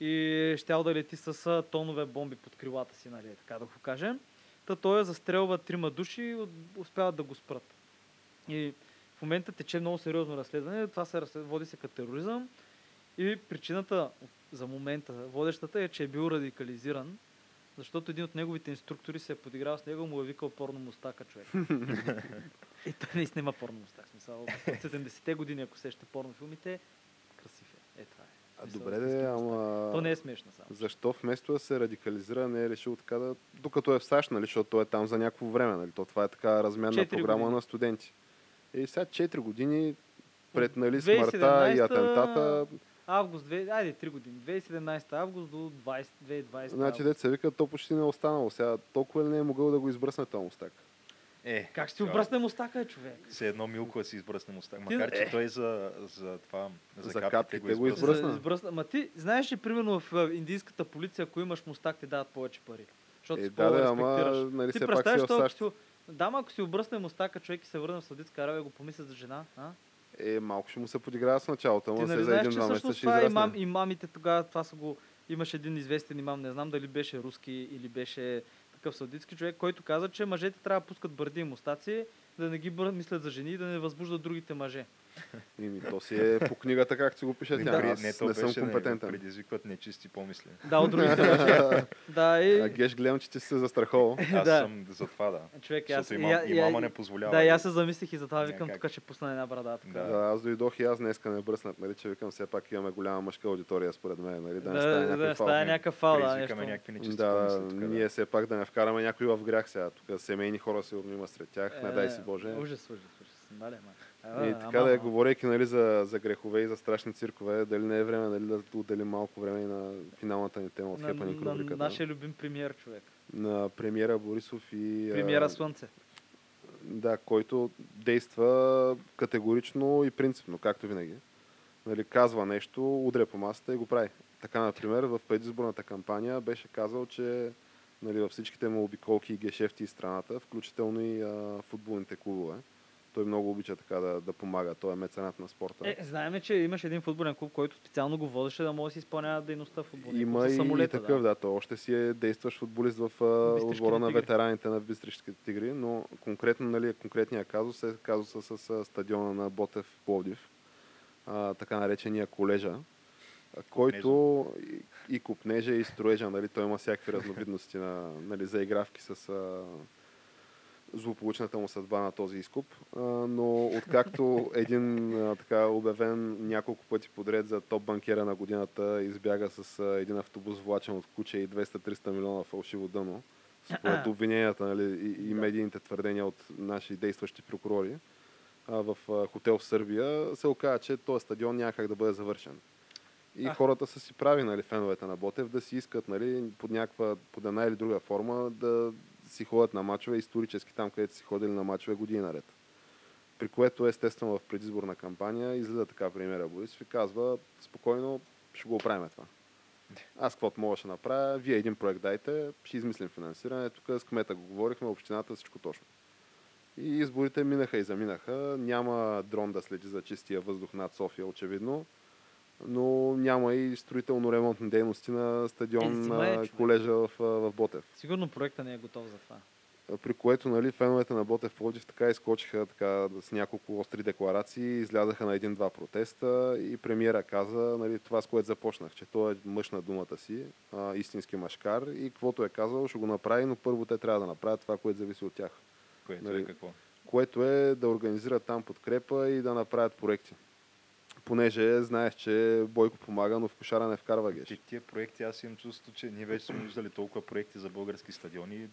и щял да лети с тонове бомби под крилата си, нали, така да го кажем. Та той застрелва трима души и успяват да го спрат. И в момента тече много сериозно разследване. Това се разслед- води се като тероризъм. И причината за момента, водещата е, че е бил радикализиран, защото един от неговите инструктори се е подиграл с него, му е викал порно мустака човек. и той наистина има порно мустак. Смисъл, от 70-те години, ако сещате порно филмите, красив е. Е, това е. А, добре, де, ама... То не е смешно само. Защо вместо да се радикализира, не е решил така да... Докато е в САЩ, нали, защото той е там за някакво време, нали? То това е така размянна Четири програма години. на студенти. И сега 4 години пред нали, 2017 смъртта и атентата, Август, 2, айде 3 години. 2017 август до 20, 2020 значи деца вика, то почти не е останало. Сега толкова ли не е могъл да го избръсне този мустак? Е, Как ще ти обръсне мустака, е, човек? Все едно Милко да си избръсне мустак. Макар, че е. той за, за това, за, За капките, капките го избръсна. За- Избръсна. Ма ти знаеш ли, примерно в индийската полиция, ако имаш мустак, ти дават повече пари. Защото Е, да, да, ама нали, Ти все пак си представяш в САЩ. Да, ако си обръсне мустака, човек и се върне в Саудитска Аравия, го помисля за жена. А? Е, малко ще му се подиграва с началото, ама се нали за знаеш, че един-два месеца ще е израсне. имам, имамите тогава, това са го... Имаше един известен имам, не знам дали беше руски или беше такъв саудитски човек, който каза, че мъжете трябва да пускат бърди и мустаци, да не ги бър- мислят за жени и да не възбуждат другите мъже. Ими, то си е по книгата, както си го пише Не, тя. при- Аз не, то не съм беше да компетентен. предизвикват нечисти помисли. Да, от другите мъже. да, и... А Геш, гледам, че ти си се застраховал. Аз Да. съм за това, да. Човек, аз... И- имам, и- имама и- не позволява. Да, и аз се замислих и затова Няма викам, тук ще пусна една брада. Да. Да, аз дойдох и аз днеска не бръснат, нали, че викам, все пак имаме голяма мъжка аудитория според мен, нали, да, не стане да, да, фал. някакъв фал, да. Предизвикаме някакви нечисти Да, да. ние все пак да не вкараме някой в грях сега. Тук семейни хора сигурно има сред тях, не дай си Боже. Е, Ужас, ужас, ужас. Мале, ма. И така ама, да е, говорейки нали, за, за грехове и за страшни циркове, дали не е време нали, да отделим малко време и на финалната ни тема от на, Хепаник на рубриката. нашия любим премиер човек. на премиера Борисов и... Премиера Слънце. Да, който действа категорично и принципно, както винаги. Нали, казва нещо, удря по масата и го прави. Така, например, в предизборната кампания беше казал, че нали, във всичките му обиколки и гешефти из страната, включително и а, футболните клубове. Той много обича така да, да помага. Той е меценат на спорта. Е, знаеме, че имаш един футболен клуб, който специално го водеше да може да си изпълнява дейността в футболния Има клуб и, с самолета, и такъв, да. Той още си е действащ футболист в отбора на ветераните на Бистришките тигри, но конкретно, нали, конкретния казус е казуса с, а, стадиона на Ботев в Пловдив, а, така наречения колежа, който и, и купнежа, и строежа, нали, той има всякакви разновидности на нали, заигравки с а, злополучната му съдба на този изкуп, но откакто един така обявен няколко пъти подред за топ банкера на годината избяга с един автобус влачен от куче и 200-300 милиона фалшиво дъно, според обвиненията нали, и, и медийните твърдения от наши действащи прокурори, в хотел в Сърбия, се оказа, че този стадион няма как да бъде завършен. И А. хората са си прави, нали, феновете на Ботев, да си искат, нали, под някаква, под една или друга форма, да си ходят на мачове исторически там, където си ходили на мачове години наред. При което, естествено, в предизборна кампания излиза така премиера Борисов и казва, спокойно, ще го оправим това. Аз каквото мога ще направя, вие един проект дайте, ще измислим финансиране. Тук с кмета го говорихме, общината всичко точно. И изборите минаха и заминаха. Няма дрон да следи за чистия въздух над София, очевидно. Но няма и строително-ремонтни дейности на Е, стадион е, на човек. колежа в, в Ботев. Сигурно проекта не е готов за това. При което нали, феновете на Ботев Пловдив така изкочиха така, с няколко остри декларации, излядаха на един-два протеста и премиера каза нали, това, с което започнах, че той е мъж на думата си, а, истински машкар и каквото е казал, ще го направи, но първо те трябва да направят това, което зависи от тях. Което Нали, е какво? Което е да организират там подкрепа и да направят проекти. Понеже знаеш, че Бойко помага, но в кошара не вкарва геш. Че тия проекти, аз имам чувство, че ние вече сме виждали толкова проекти за български стадиони.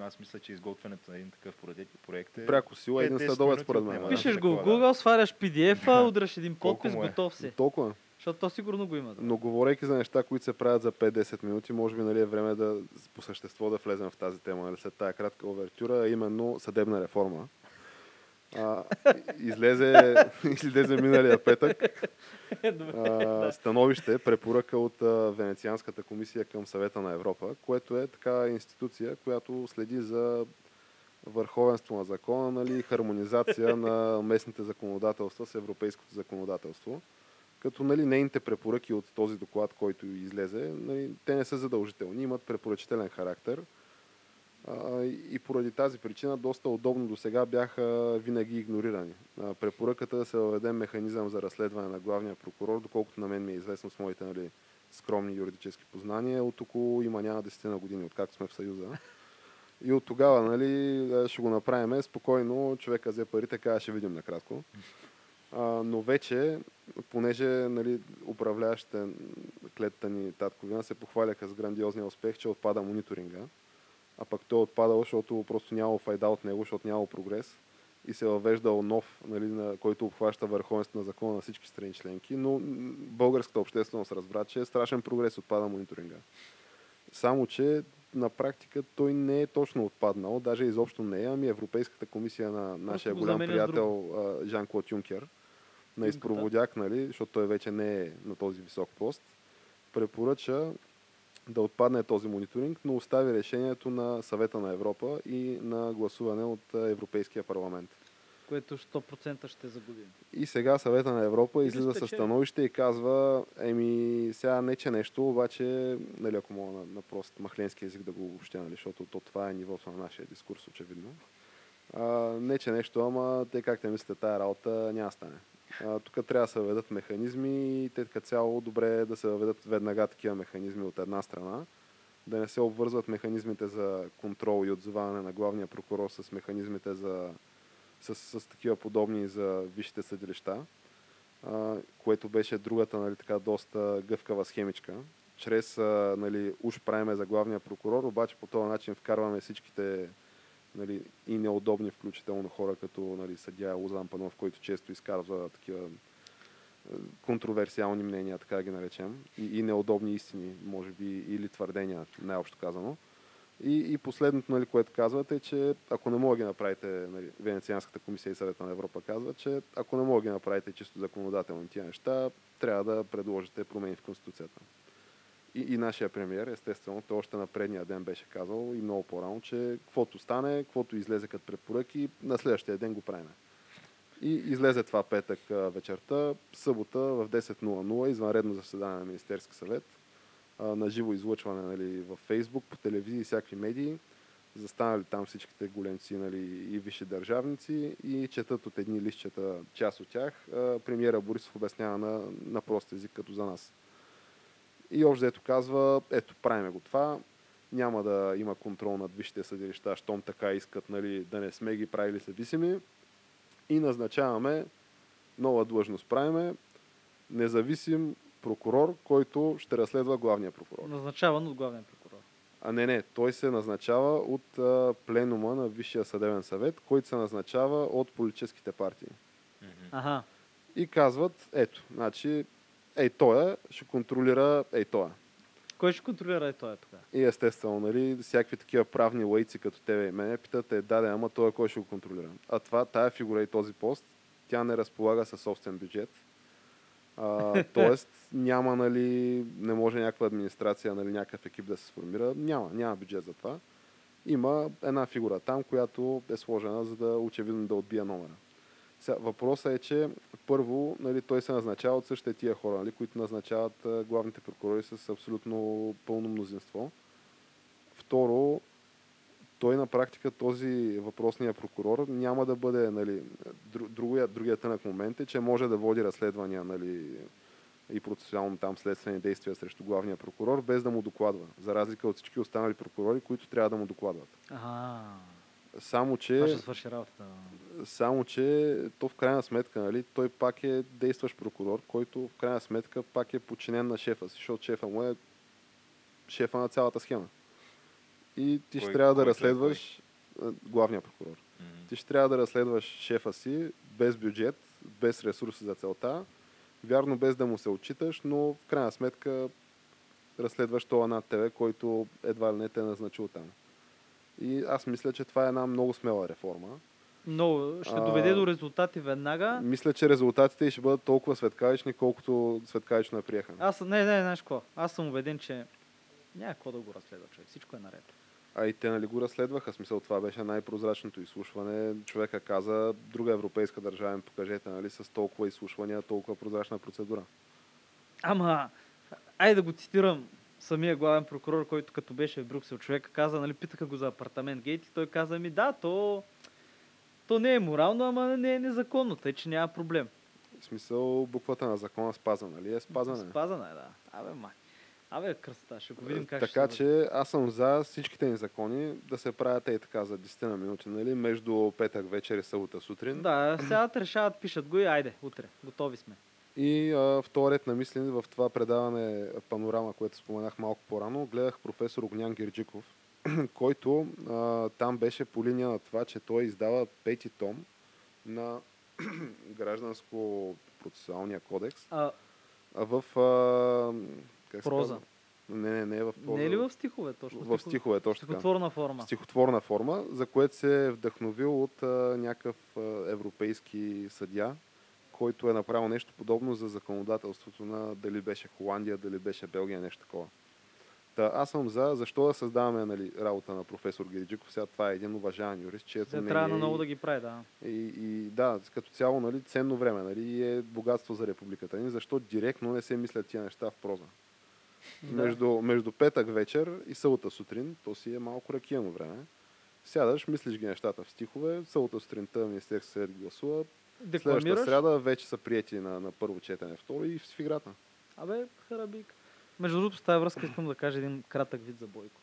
Аз мисля, че изготвянето на един такъв проект- проект е... Пряко сила един 5-10 следобед минути според мен. Пишеш го в. Google, сваляш PDF-а, удраш един подпис, е? готов си. Толкова. Защото то сигурно го има. Да. Но говорейки за неща, които се правят за 5-10 минути, може би нали, е време да по същество да влезем в тази тема, нали, след тази кратка овертюра, именно съдебна реформа. А, излезе, излезе миналия петък а, становище, препоръка от а, Венецианската комисия към съвета на Европа, което е така институция, която следи за върховенство на закона, нали, хармонизация на местните законодателства с европейското законодателство. Като нали, нейните препоръки от този доклад, който излезе, нали, те не са задължителни, имат препоръчителен характер. И поради тази причина доста удобно до сега бяха винаги игнорирани. Препоръката да се въведе механизъм за разследване на главния прокурор, доколкото на мен ми е известно с моите нали, скромни юридически познания, от около има няма десетина години, откакто сме в Съюза. И от тогава нали, ще го направим спокойно, човека взе парите, каза ще видим накратко. А, но вече, понеже нали, управляващите клетата ни татковина се похваляха с грандиозния успех, че отпада мониторинга, а пък той е отпадал, защото просто нямало файда от него, защото нямало прогрес. И се въвеждал нов, нали, на, който обхваща върховенството на закона на всички страни членки, но българската общественост разбра, че е страшен прогрес отпада мониторинга. Само, че на практика той не е точно отпаднал, даже изобщо не е, ами Европейската комисия на нашия го голям приятел Жан-Клод Юнкер, на изпроводяк, нали, защото той вече не е на този висок пост, препоръча да отпадне този мониторинг, но остави решението на съвета на Европа и на гласуване от Европейския парламент. Което 100% ще загубим. И сега съвета на Европа излиза със становище и казва, еми сега не че нещо, обаче, нали, ако мога на, на прост махленски език да го обобщя, нали, защото то, това е нивото на нашия дискурс, очевидно. А, не че нещо, ама те как те мислите, тая работа няма стане. Тук трябва да се въведат механизми и те като цяло добре е да се въведат веднага такива механизми от една страна, да не се обвързват механизмите за контрол и отзоваване на главния прокурор с механизмите за с, с такива подобни за висшите съдилища, а, което беше другата нали, така, доста гъвкава схемичка. Чрез, а, нали, уж правиме за главния прокурор, обаче по този начин вкарваме всичките нали, и неудобни, включително хора като нали, съдия Лозан Панов, който често изказва такива контроверсиални мнения, така ги наречем, и, и неудобни истини, може би, или твърдения, най-общо казано. И, и последното, нали, което казвате, е, че ако не мога да ги направите, нали, Венецианската комисия и съвета на Европа казва, че ако не мога да ги направите чисто законодателни тия неща, трябва да предложите промени в Конституцията. И, и нашия премьер, естествено, той още на предния ден беше казал и много по-рано, че каквото стане, каквото излезе като препоръки, на следващия ден го правим. И излезе това петък вечерта, събота в 10.00, извънредно заседание на Министерски съвет, на живо излъчване нали, в Фейсбук, по телевизии и всякакви медии. Застанали там всичките големци нали, и висши държавници и четат от едни листчета част от тях. Премиера Борисов обяснява на, на прост език, като за нас. И общо ето казва, ето правиме го това, няма да има контрол над висшите съдилища, щом така искат нали, да не сме ги правили зависими. И назначаваме нова длъжност правиме независим прокурор, който ще разследва главния прокурор. Назначаван от главния прокурор. А не, не, той се назначава от а, пленума на Висшия съдебен съвет, който се назначава от политическите партии. Аха. И казват, ето, значи, ей тоя ще контролира ей тоя. Кой ще контролира е това тогава? И естествено, нали, всякакви такива правни лейци като тебе и мене питат, е, да, да, ама той кой ще го контролира. А това, тая фигура и този пост, тя не разполага със собствен бюджет. А, тоест, няма, нали, не може някаква администрация, нали, някакъв екип да се сформира. Няма, няма бюджет за това. Има една фигура там, която е сложена, за да очевидно да отбия номера. Сега, въпросът е, че първо нали, той се назначава от същите тия хора, нали, които назначават главните прокурори с абсолютно пълно мнозинство. Второ, той на практика, този въпросния прокурор, няма да бъде, нали, дру- другия, другия тънък момент е, че може да води разследвания, нали, и процесуално там следствени действия срещу главния прокурор, без да му докладва. За разлика от всички останали прокурори, които трябва да му докладват. Ага. Само, че... Това ще свърши работата. Само, че то в крайна сметка, нали, той пак е действащ прокурор, който в крайна сметка пак е подчинен на шефа си, защото шефа му е шефа на цялата схема. И ти ще Кой- трябва да разследваш а, главния прокурор. Ти ще трябва да разследваш шефа си без бюджет, без ресурси за целта, вярно без да му се отчиташ, но в крайна сметка разследваш това над тебе, който едва ли не те е назначил там. И аз мисля, че това е една много смела реформа. Но ще А, доведе до резултати веднага. Мисля, че резултатите ще бъдат толкова светкавични, колкото светкавично я приеха. Аз, не, не, знаеш какво? Аз съм убеден, че няма какво да го разследва човек. Всичко е наред. А и те нали го разследваха. Смисъл, това беше най-прозрачното изслушване. Човека каза, друга европейска държава им покажете, нали, с толкова изслушвания, толкова прозрачна процедура. Ама, айде да го цитирам самия главен прокурор, който като беше в Брюксел, човека каза, нали, питаха го за апартамент гейт и той каза ми, да, то, то не е морално, ама не е незаконно, тъй че няма проблем. В смисъл, буквата на закона спазва, нали? Е спазване. Спазана е, да. Абе, май. Абе, кръста, ще го видим как така ще се че аз съм за всичките ни закони да се правят и така за 10 на минути, нали? Между петък вечер и събота сутрин. Да, сега решават, пишат го и айде, утре, готови сме. И а, втори ред на мислене в това предаване Панорама, което споменах малко по-рано, гледах професор Огнян Гирджиков, който а, там беше по линия на това, че той издава пети том на гражданско-процесуалния кодекс А, а в... А, как Проза. казва? Не, не, не в проза. не е ли в стихове точно? В стихове, точно. Стихотворна форма. стихотворна форма, за което се е вдъхновил от а, някакъв а, европейски съдя, който е направил нещо подобно за законодателството на дали беше Холандия, дали беше Белгия, нещо такова. Та, аз съм за, защо да създаваме нали, работа на професор Гериджиков, сега това е един уважаван юрист, Сега мнение трябва и- много да ги прави, да. и, и да, като цяло, нали, ценно време, нали, е богатство за републиката ни, защо директно не се мислят тия неща в проза. Да. Между, между петък вечер и събота сутрин, то си е малко ракияно време. Сядаш, мислиш ги нещата в стихове, събота сутринта Министерски съвет гласува, следващата Декламираш. сряда вече са прияти на, на първо четене, второ и в играта. Абе, харабик. Между другото, с тази връзка искам да кажа един кратък вид за Бойко.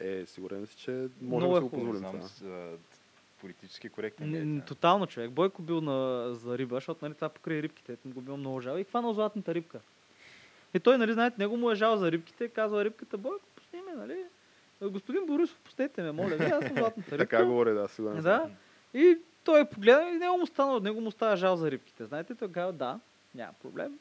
Е, сигурен си, че можем Много да е си го позволим знам, това. с, а, политически коректен. Не, е тотално човек. Бойко бил на, за риба, защото нали, това покрай рибките, ето му го бил много жал и хванал златната рибка. И той, нали, знаете, него му е жал за рибките, казва рибката, Бойко, пусни ме, нали? Господин Борисов, пустете ме, моля ви, аз съм златната рибка. Така говори, да, сигурен. Да. И той е погледнал и него му стана, от него му става жал за рибките. Знаете, той казва, да, няма проблем.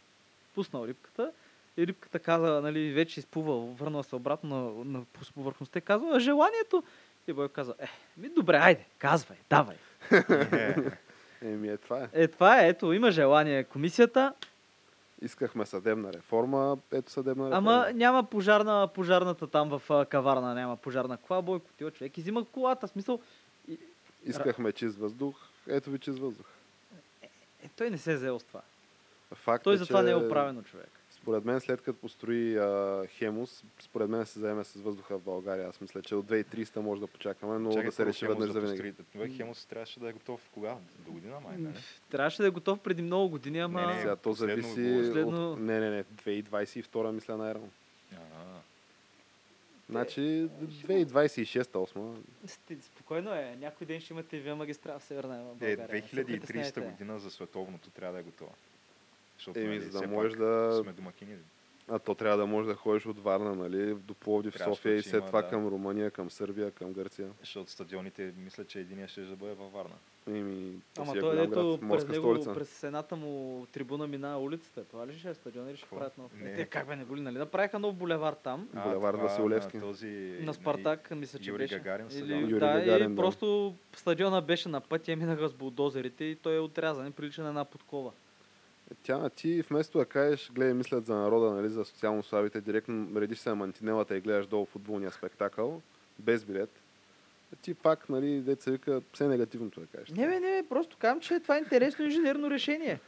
Пуснал рибката. И рибката каза, нали, вече изплува, върнала се обратно на, на повърхността и казва, «А желанието. И Бойко каза, е, ми добре, айде, казвай, давай. Еми е това е. Е, това е, ето, има желание комисията, Искахме съдебна реформа, ето съдебна реформа. ама няма пожарна, пожарната там в каварна, няма пожарна кола, Бойко, ти човек, изима колата, смисъл, и, Искахме чист въздух, ето ви чист въздух. е, той не се е взел с това. Факт Той е, затова че не е оправено човек. Според мен, след като построи а, Хемус, според мен се заеме с въздуха в България. Аз мисля, че от 2300 може да почакаме, но да се реши веднъж за винаги. Това Хемус трябваше да е готов кога? До година май, нали? Трябваше да е готов преди много години, ама... Не, не, Сега то зависи. Последно- от... Не, не, не, 2022 мисля най-рано. Значи 2026-8. Сти- Спокойно е, някой ден ще имате вие магистрала в Северна Е, България. не 2030 притеснявайте. година за световното трябва да е готова. Защото, Еми, нали, за да можеш да- Сме домакини. А то трябва да можеш да ходиш от Варна, нали, до Пловдив, Трябва, София и след има, това да. към Румъния, към Сърбия, към Гърция. Защото стадионите, мисля, че единия ще да бъде във Варна. Еми, то Ама е той голям ето през него, столица. през едната му трибуна мина улицата. Това ли ще е стадион или ще Какво? правят нов? Не. Е, те как бе не го ли, нали? Направиха нов булевар там. А, Булевард това Василевски. На, този, На Спартак, мисля, че Юрий беше. Гагарин Или, стадион. Юрий да, Гагарин, и да. просто стадиона беше на пътя, минаха с булдозерите и той е отрязан и прилича на една подкова. Тя, ти вместо да кажеш, гледай, мислят за народа, нали, за социално слабите, директно редиш се на мантинелата и гледаш долу футболния спектакъл, без билет. Ти пак, нали, деца вика, все негативното да кажеш. Не, бе, не, бе, просто казвам, че това е интересно инженерно решение.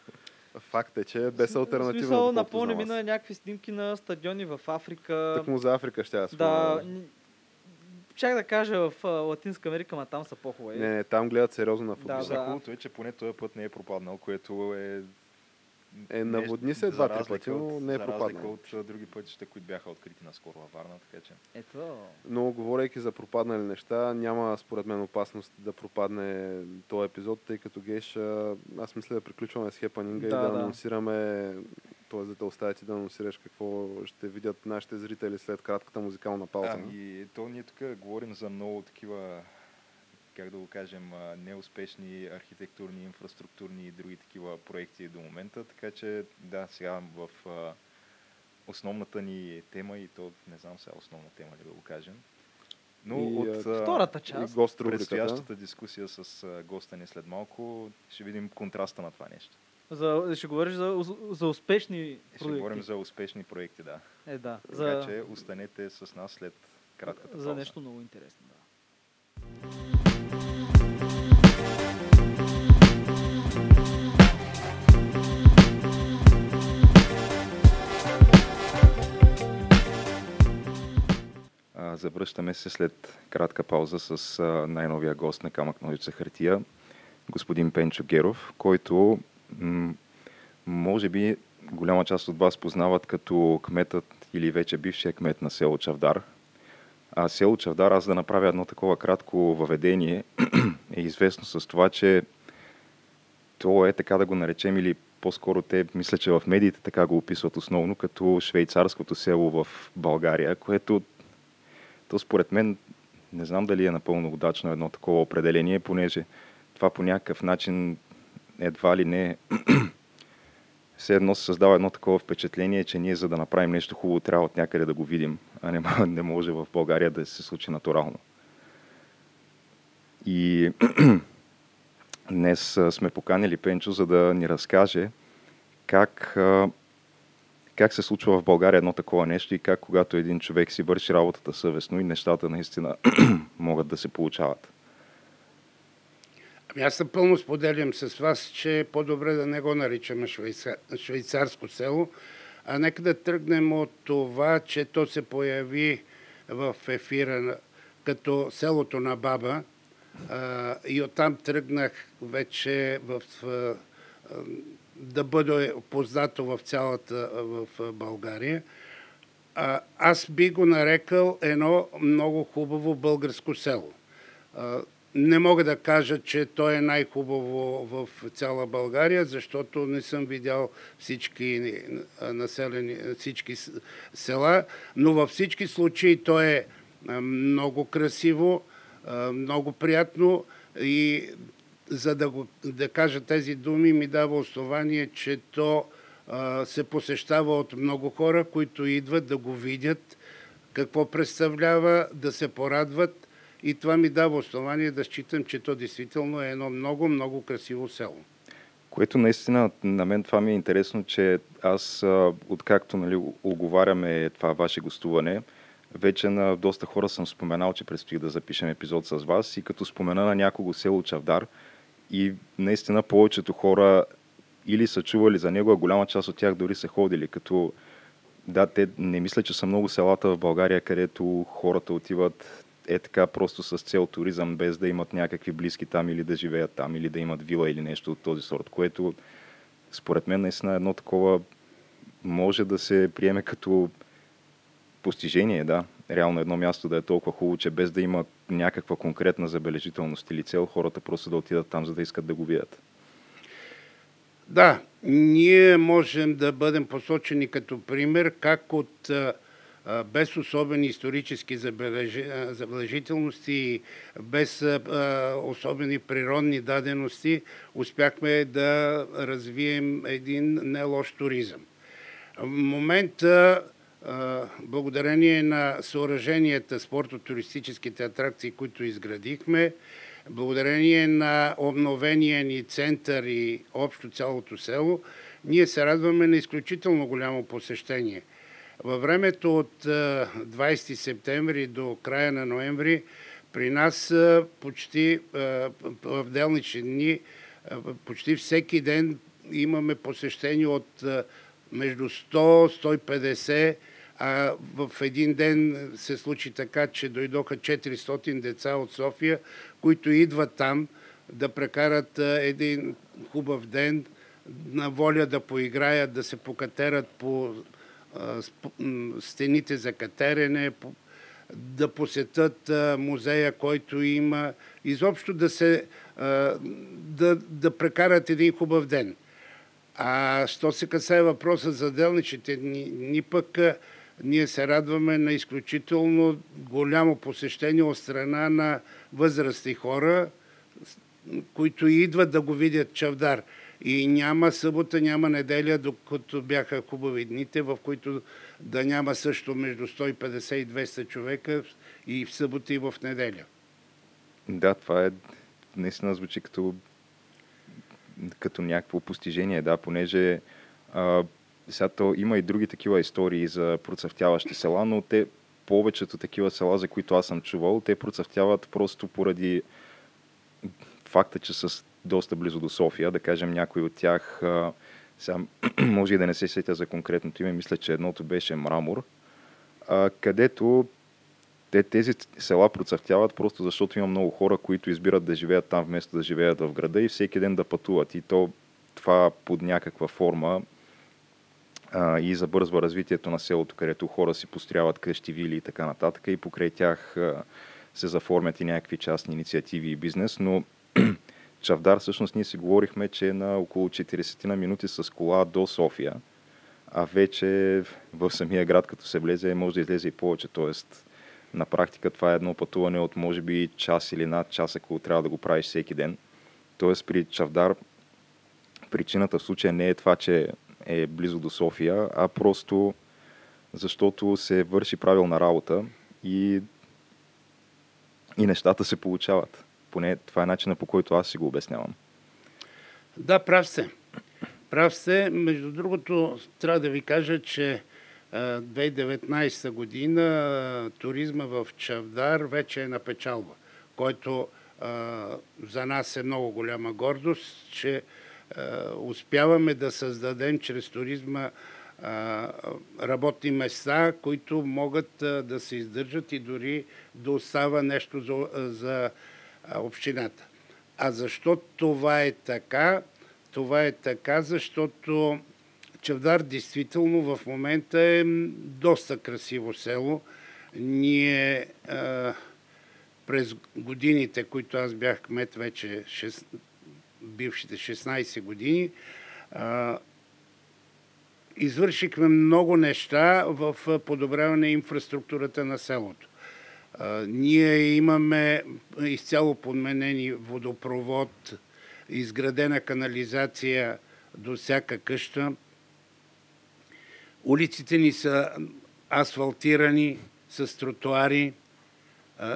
Факт е, че е без альтернатива. Смисъл, аз. мина някакви снимки на стадиони в Африка. Так му за Африка ще Да, н- чак да кажа в Латинска Америка, ма там са по-хубави. Не, не, там гледат сериозно на футбол. Да, да. хубавото е, че поне този път не е пропаднал, което е... Е, наводни се два-три пъти, но не е За разлика пропаднал. от а, други пътища, които бяха открити наскоро във Варна, така че... Ето. Но говорейки за пропаднали неща, няма според мен опасност да пропадне този епизод, тъй като Геш, аз мисля да приключваме с хепанинга и Да, да, да. анонсираме, т.е. да те оставя ти да анонсираш какво ще видят нашите зрители след кратката музикална пауза. Ами, то ние тук говорим за много такива, как да го кажем, неуспешни архитектурни, инфраструктурни и други такива проекти до момента, така че да, сега в основната ни тема и то не знам сега основна тема ли да го кажем, но И, от Втората част. гост предстоящата дискусия с госта ни след малко ще видим контраста на това нещо. За, ще говориш за, за успешни Ще проекти. говорим за успешни проекти, да. Е, да. Така За, че останете с нас след кратката за пауза. нещо много интересно. Да. Завръщаме се след кратка пауза с най-новия гост на Камък Ножица Хартия, господин Пенчо Геров, който м- може би голяма част от вас познават като кметът или вече бившия кмет на село Чавдар. А село Чавдар, аз да направя едно такова кратко въведение, е известно с това, че то е така да го наречем или по-скоро те, мисля, че в медиите така го описват основно, като швейцарското село в България, което то според мен не знам дали е напълно удачно едно такова определение, понеже това по някакъв начин едва ли не все едно се създава едно такова впечатление, че ние за да направим нещо хубаво трябва от някъде да го видим, а не, не може в България да се случи натурално. И днес сме поканили Пенчо, за да ни разкаже как, как се случва в България едно такова нещо и как когато един човек си върши работата съвестно и нещата наистина могат да се получават. Ами аз напълно споделям с вас, че е по-добре да не го наричаме швейца... швейцарско село, а нека да тръгнем от това, че то се появи в ефира като селото на баба а, и оттам тръгнах вече в, а, да бъде познато в цялата в България. А, аз би го нарекал едно много хубаво българско село. А, Не мога да кажа, че то е най-хубаво в цяла България, защото не съм видял всички населени, всички села, но във всички случаи то е много красиво, много приятно и за да, го, да кажа тези думи ми дава основание, че то а, се посещава от много хора, които идват да го видят, какво представлява, да се порадват и това ми дава основание да считам, че то действително е едно много, много красиво село. Което наистина на мен това ми е интересно, че аз откакто нали, оговаряме това ваше гостуване, вече на доста хора съм споменал, че предстои да запишем епизод с вас и като спомена на някого село Чавдар и наистина повечето хора или са чували за него, а голяма част от тях дори са ходили, като да, те не мисля, че са много селата в България, където хората отиват е така просто с цел туризъм, без да имат някакви близки там или да живеят там, или да имат вила или нещо от този сорт, което според мен наистина едно такова може да се приеме като постижение, да. Реално едно място да е толкова хубаво, че без да има някаква конкретна забележителност или цел, хората просто да отидат там, за да искат да го видят. Да, ние можем да бъдем посочени като пример как от без особени исторически забележителности, без особени природни дадености, успяхме да развием един не лош туризъм. В момента, благодарение на съоръженията, спорто-туристическите атракции, които изградихме, благодарение на обновения ни център и общо цялото село, ние се радваме на изключително голямо посещение – във времето от 20 септември до края на ноември при нас почти в делнични дни, почти всеки ден имаме посещение от между 100-150, а в един ден се случи така, че дойдоха 400 деца от София, които идват там да прекарат един хубав ден, на воля да поиграят, да се покатерат по стените за катерене, да посетат музея, който има, изобщо да, се, да, да прекарат един хубав ден. А що се касае въпроса за делничите, ни, ни пък ние се радваме на изключително голямо посещение от страна на възрастни хора, които идват да го видят Чавдар. И няма събота, няма неделя, докато бяха хубави дните, в които да няма също между 150 и 200 човека и в събота и в неделя. Да, това е наистина звучи като, като някакво постижение, да, понеже а, сега то има и други такива истории за процъфтяващи села, но те повечето такива села, за които аз съм чувал, те процъфтяват просто поради факта, че с доста близо до София. Да кажем, някой от тях, сега, може и да не се сетя за конкретното име, мисля, че едното беше Мрамор, където те, тези села процъфтяват просто защото има много хора, които избират да живеят там вместо да живеят в града и всеки ден да пътуват. И то това под някаква форма а, и забързва развитието на селото, където хора си построяват къщи, вили и така нататък и покрай тях а, се заформят и някакви частни инициативи и бизнес, но Чавдар, всъщност ние си говорихме, че е на около 40 на минути с кола до София, а вече в самия град, като се влезе, може да излезе и повече. Тоест, на практика това е едно пътуване от може би час или над час, ако трябва да го правиш всеки ден. Тоест при Чавдар причината в случая не е това, че е близо до София, а просто защото се върши правилна работа и, и нещата се получават. Поне това е начина по който аз си го обяснявам. Да, прав сте. Прав сте. Между другото, трябва да ви кажа, че 2019 година туризма в Чавдар вече е на печалба, който за нас е много голяма гордост, че успяваме да създадем чрез туризма работни места, които могат да се издържат и дори да остава нещо за, за общината. А защо това е така? Това е така, защото Чавдар действително в момента е доста красиво село. Ние през годините, които аз бях кмет вече 6, бившите 16 години, извършихме много неща в подобряване инфраструктурата на селото ние имаме изцяло подменени водопровод, изградена канализация до всяка къща. улиците ни са асфалтирани с тротуари.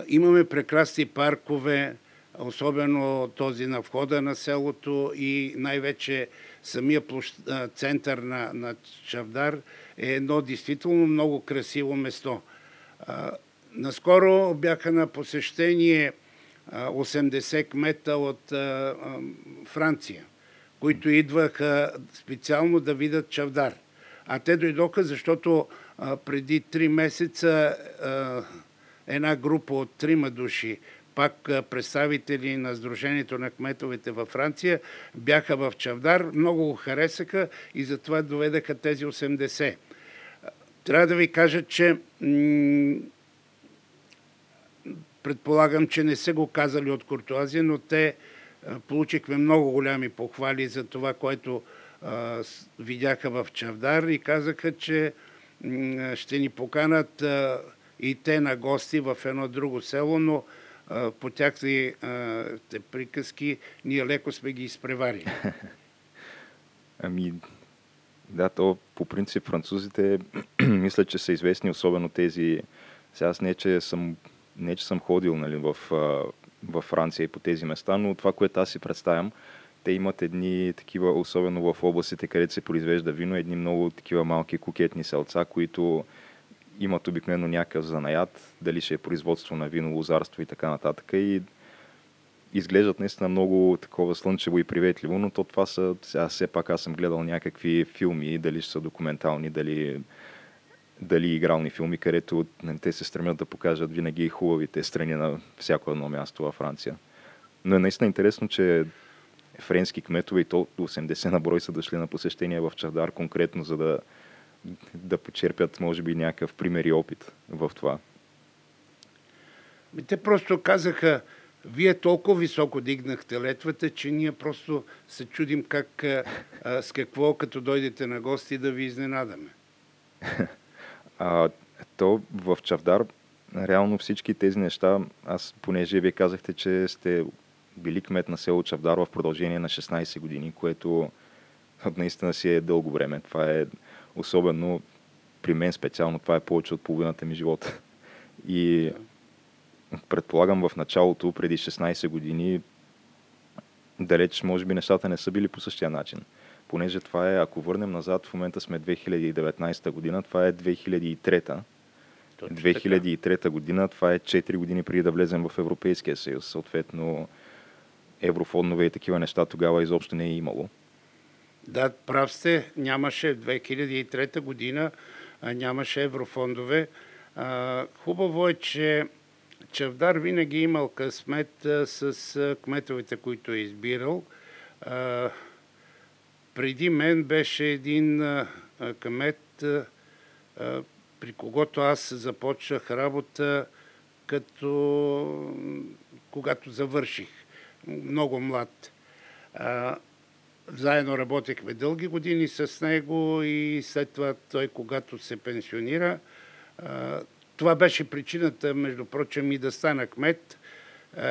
Имаме прекрасни паркове, особено този на входа на селото и най-вече самия площ... център на, на Чавдар е едно действително много красиво место. Наскоро бяха на посещение 80 кмета от Франция, които идваха специално да видят Чавдар. А те дойдоха, защото преди три месеца една група от трима души, пак представители на Сдружението на кметовете във Франция, бяха в Чавдар, много го харесаха и затова доведаха тези 80. Трябва да ви кажа, че предполагам, че не са го казали от Куртуазия, но те получихме много голями похвали за това, което видяха в Чавдар и казаха, че ще ни поканат и те на гости в едно друго село, но по тяхни приказки ние леко сме ги изпреварили. Ами, да, то по принцип французите мисля, че са известни, особено тези... Сега аз не, че съм, не, че съм ходил нали, в, в Франция и по тези места, но това, което аз си представям, те имат едни такива, особено в областите, където се произвежда вино, едни много такива малки кукетни селца, които имат обикновено някакъв занаят, дали ще е производство на вино, лозарство и така нататък. И изглеждат наистина много такова слънчево и приветливо, но то това са, сега все пак аз съм гледал някакви филми, дали ще са документални, дали, дали игрални филми, където те се стремят да покажат винаги хубавите страни на всяко едно място във Франция. Но е наистина интересно, че френски кметове и то 80 на брой са дошли на посещение в Чардар конкретно, за да, да почерпят, може би, някакъв пример и опит в това. Те просто казаха, вие толкова високо дигнахте летвата, че ние просто се чудим как, а, с какво, като дойдете на гости, да ви изненадаме. А, то в Чавдар, реално всички тези неща, аз понеже вие казахте, че сте били кмет на село Чавдар в продължение на 16 години, което наистина си е дълго време. Това е особено при мен специално, това е повече от половината ми живота. И предполагам в началото, преди 16 години, далеч, може би нещата не са били по същия начин. Понеже това е, ако върнем назад, в момента сме 2019 година, това е 2003 2003 година, това е 4 години преди да влезем в Европейския съюз. Съответно, еврофондове и такива неща тогава изобщо не е имало. Да, прав сте, нямаше в 2003 година, нямаше еврофондове. хубаво е, че Чавдар винаги е имал късмет с кметовете, които е избирал. преди мен беше един кмет, при когото аз започнах работа, като когато завърших много млад. Заедно работехме дълги години с него и след това той, когато се пенсионира, това беше причината, между прочим, и да стана кмет.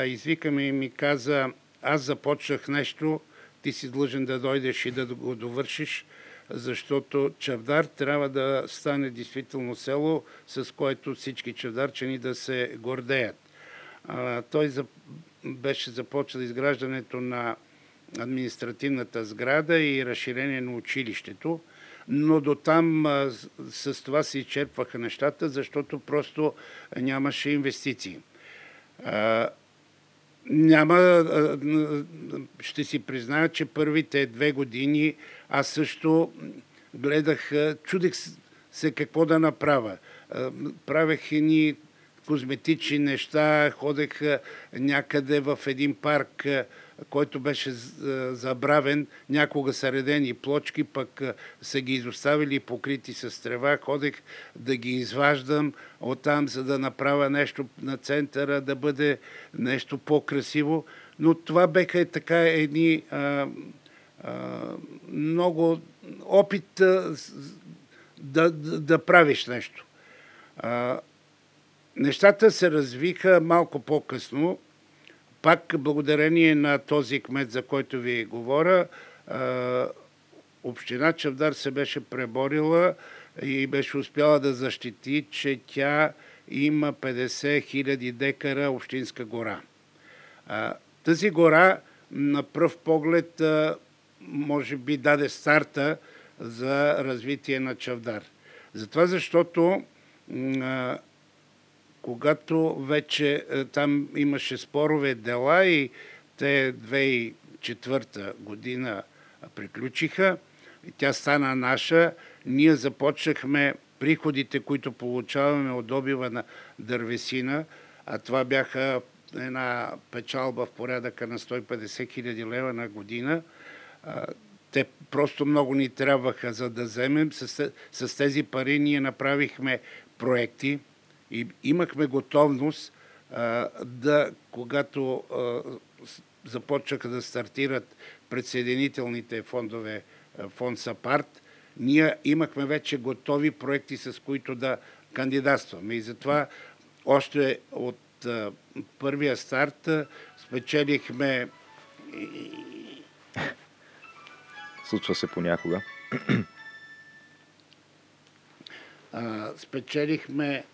Извикаме и ми каза, аз започнах нещо, ти си длъжен да дойдеш и да го довършиш, защото Чавдар трябва да стане действително село, с което всички чавдарчани да се гордеят. Той беше започнал изграждането на административната сграда и разширение на училището, но до там с това се изчерпваха нещата, защото просто нямаше инвестиции. А, няма, ще си призная, че първите две години аз също гледах, чудех се какво да направя. Правех едни козметични неща, ходех някъде в един парк, който беше забравен, някога са редени плочки, пък са ги изоставили покрити с трева, ходех да ги изваждам оттам, за да направя нещо на центъра, да бъде нещо по-красиво. Но това беха така едни а, а, много опит да, да, да правиш нещо. А, Нещата се развиха малко по-късно, пак благодарение на този кмет, за който ви говоря, община Чавдар се беше преборила и беше успяла да защити, че тя има 50 000 декара общинска гора. Тази гора на пръв поглед може би даде старта за развитие на Чавдар. Затова защото когато вече там имаше спорове дела и те 2004 година приключиха, и тя стана наша, ние започнахме приходите, които получаваме от добива на дървесина, а това бяха една печалба в порядъка на 150 хиляди лева на година. Те просто много ни трябваха, за да вземем. С, с тези пари ние направихме проекти и имахме готовност да, когато започнаха да стартират предсъединителните фондове, фонд САПАРТ, ние имахме вече готови проекти, с които да кандидатстваме. И затова още от първия старт спечелихме. Случва се понякога. спечелихме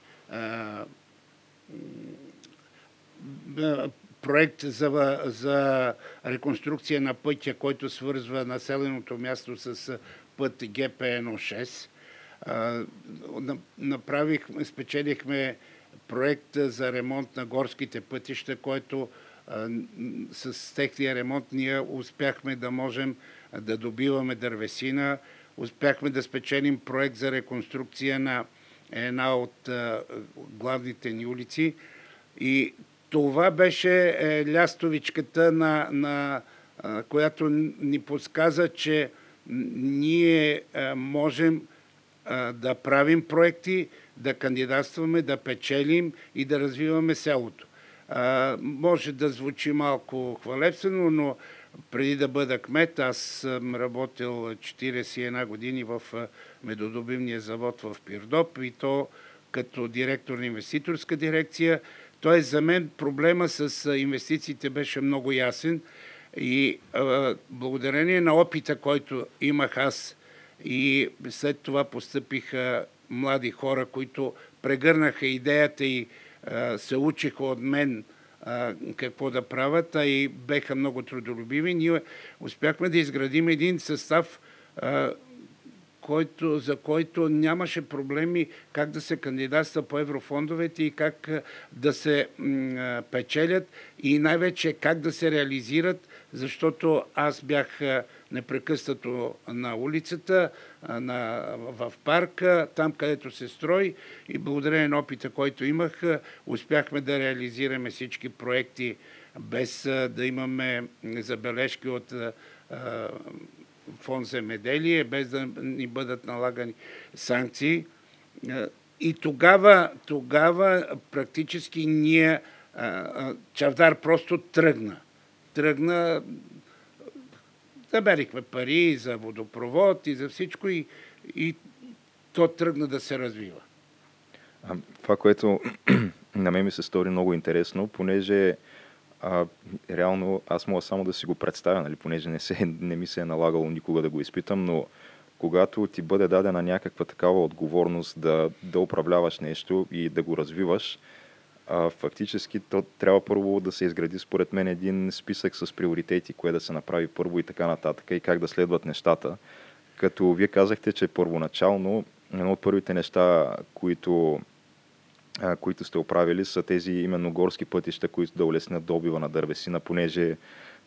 проект за, за реконструкция на пътя, който свързва населеното място с път ГП-16. Направихме, спечелихме проект за ремонт на горските пътища, който с техния ремонт ние успяхме да можем да добиваме дървесина, успяхме да спечелим проект за реконструкция на една от главните ни улици и това беше е, лястовичката, на, на, която ни подсказа, че ние можем да правим проекти, да кандидатстваме, да печелим и да развиваме селото. Може да звучи малко хвалебствено, но преди да бъда кмет, аз съм работил 41 години в медодобивния завод в Пирдоп и то като директор на инвеститорска дирекция. Тоест за мен проблема с инвестициите беше много ясен и а, благодарение на опита, който имах аз и след това постъпиха млади хора, които прегърнаха идеята и а, се учиха от мен а, какво да правят, а и беха много трудолюбиви. Ние успяхме да изградим един състав, а, който, за който нямаше проблеми как да се кандидатства по еврофондовете и как да се м, печелят и най-вече как да се реализират, защото аз бях непрекъснато на улицата, на, в парка, там където се строи и благодарение на опита, който имах, успяхме да реализираме всички проекти без да имаме забележки от фонд земеделие, без да ни бъдат налагани санкции. И тогава, тогава практически ние, Чавдар просто тръгна. Тръгна Намерихме пари за водопровод и за всичко и, и то тръгна да се развива. А, това, което на мен ми се стори много интересно, понеже а, реално аз мога само да си го представя, нали, понеже не, се, не ми се е налагало никога да го изпитам, но когато ти бъде дадена някаква такава отговорност да, да управляваш нещо и да го развиваш, а, фактически то трябва първо да се изгради според мен един списък с приоритети, кое да се направи първо и така нататък и как да следват нещата. Като вие казахте, че първоначално едно от първите неща, които, а, които сте оправили, са тези именно горски пътища, които да улеснят добива на дървесина, понеже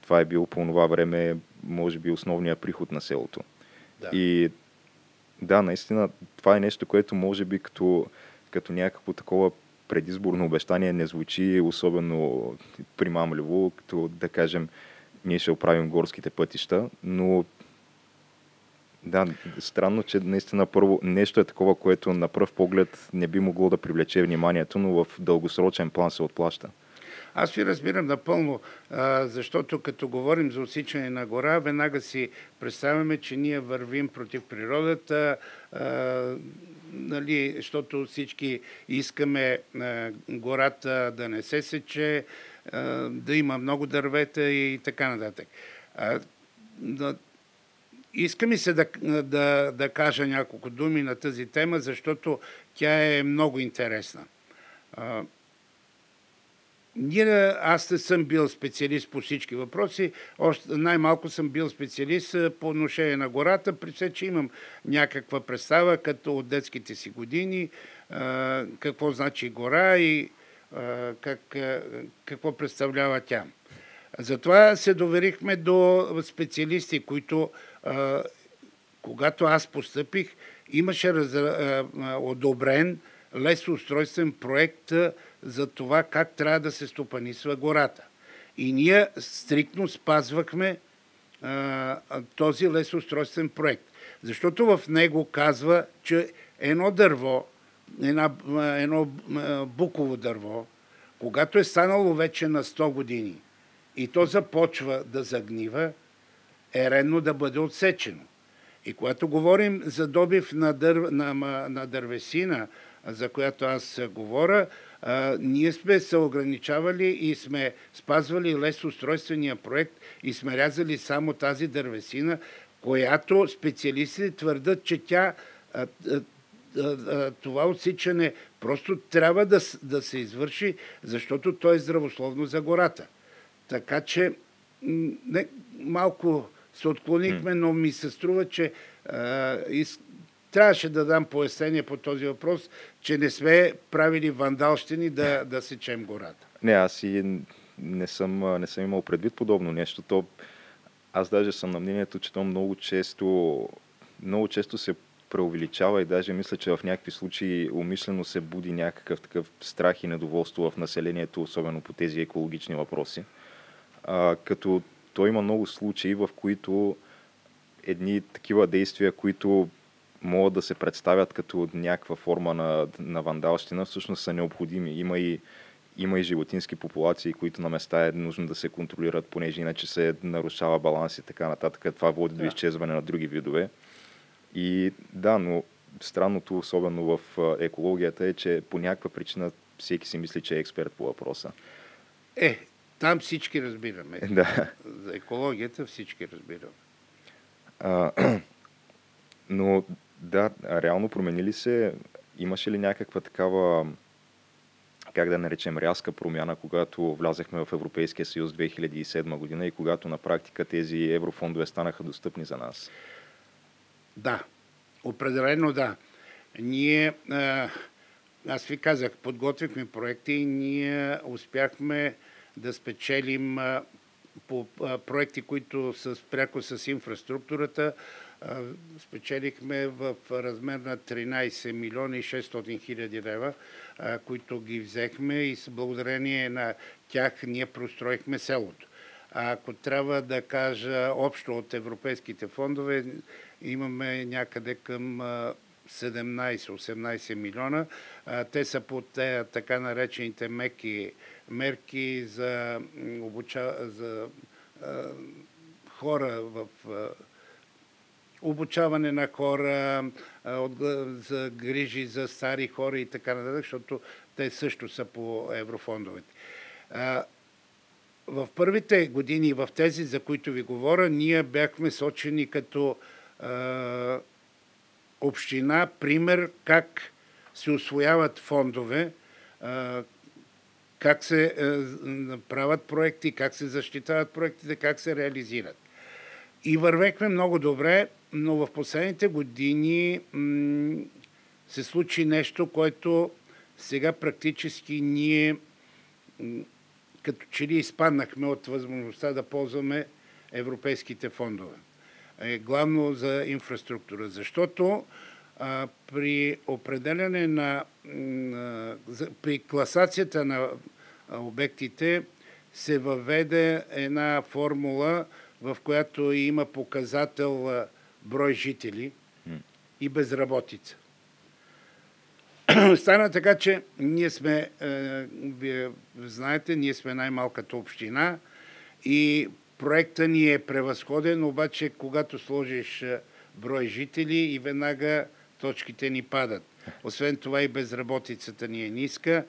това е било по това време, може би, основният приход на селото. Да. И да, наистина, това е нещо, което може би като, като някакво такова предизборно обещание не звучи особено примамливо, като да кажем ние ще оправим горските пътища, но да, странно, че наистина първо нещо е такова, което на пръв поглед не би могло да привлече вниманието, но в дългосрочен план се отплаща. Аз ви разбирам напълно, защото като говорим за отсичане на гора, веднага си представяме, че ние вървим против природата, нали, защото всички искаме гората да не се сече, да има много дървета и така нататък. иска ми се да, да, да кажа няколко думи на тази тема, защото тя е много интересна. А, ние, аз не съм бил специалист по всички въпроси, още най-малко съм бил специалист по отношение на гората, при все, че имам някаква представа, като от детските си години, какво значи гора и как, какво представлява тя. Затова се доверихме до специалисти, които, когато аз постъпих, имаше раз, одобрен лесоустройствен проект за това как трябва да се стопанисва гората. И ние стриктно спазвахме а, този лесоустройствен проект. Защото в него казва, че едно дърво, една, едно буково дърво, когато е станало вече на 100 години и то започва да загнива, е редно да бъде отсечено. И когато говорим за добив на, дър... на, на дървесина, за която аз говоря, а, ние сме се ограничавали и сме спазвали лесоустройствения проект и сме рязали само тази дървесина, която специалистите твърдат, че тя а, а, това отсичане просто трябва да, да се извърши, защото то е здравословно за гората. Така че не, малко се отклонихме, но ми се струва, че а, из, трябваше да дам пояснение по този въпрос, че не сме правили вандалщини да, да сечем гората. Не, аз и не съм, не съм имал предвид подобно нещо. То, аз даже съм на мнението, че то много често, много често се преувеличава и даже мисля, че в някакви случаи умишлено се буди някакъв такъв страх и недоволство в населението, особено по тези екологични въпроси. А, като той има много случаи, в които едни такива действия, които могат да се представят като някаква форма на, на вандалщина, всъщност са необходими. Има и, има и животински популации, които на места е нужно да се контролират, понеже иначе се нарушава баланс и така нататък. Това води да. до изчезване на други видове. И да, но странното, особено в екологията, е, че по някаква причина всеки си мисли, че е експерт по въпроса. Е, там всички разбираме. Да. За екологията всички разбираме. А, но да, реално промени се, имаше ли някаква такава, как да наречем, рязка промяна, когато влязахме в Европейския съюз 2007 година и когато на практика тези еврофондове станаха достъпни за нас? Да, определено да. Ние, аз ви казах, подготвихме проекти и ние успяхме да спечелим по проекти, които са пряко с инфраструктурата, спечелихме в размер на 13 милиона и 600 хиляди лева, които ги взехме и с благодарение на тях ние простроихме селото. А ако трябва да кажа общо от европейските фондове, имаме някъде към 17-18 милиона. Те са по те, така наречените меки мерки за, обуча... за хора в обучаване на хора, за грижи за стари хора и така нататък, защото те също са по еврофондовете. В първите години, в тези, за които ви говоря, ние бяхме сочени като община, пример как се освояват фондове, как се правят проекти, как се защитават проектите, как се реализират. И вървехме много добре но в последните години м- се случи нещо, което сега практически ние м- като че ли изпаднахме от възможността да ползваме европейските фондове. Е, главно за инфраструктура. Защото а, при определяне на, на при класацията на обектите се въведе една формула, в която има показател брой жители и безработица. Стана така, че ние сме, е, вие знаете, ние сме най-малката община и проекта ни е превъзходен, обаче когато сложиш е, брой жители и веднага точките ни падат. Освен това и безработицата ни е ниска.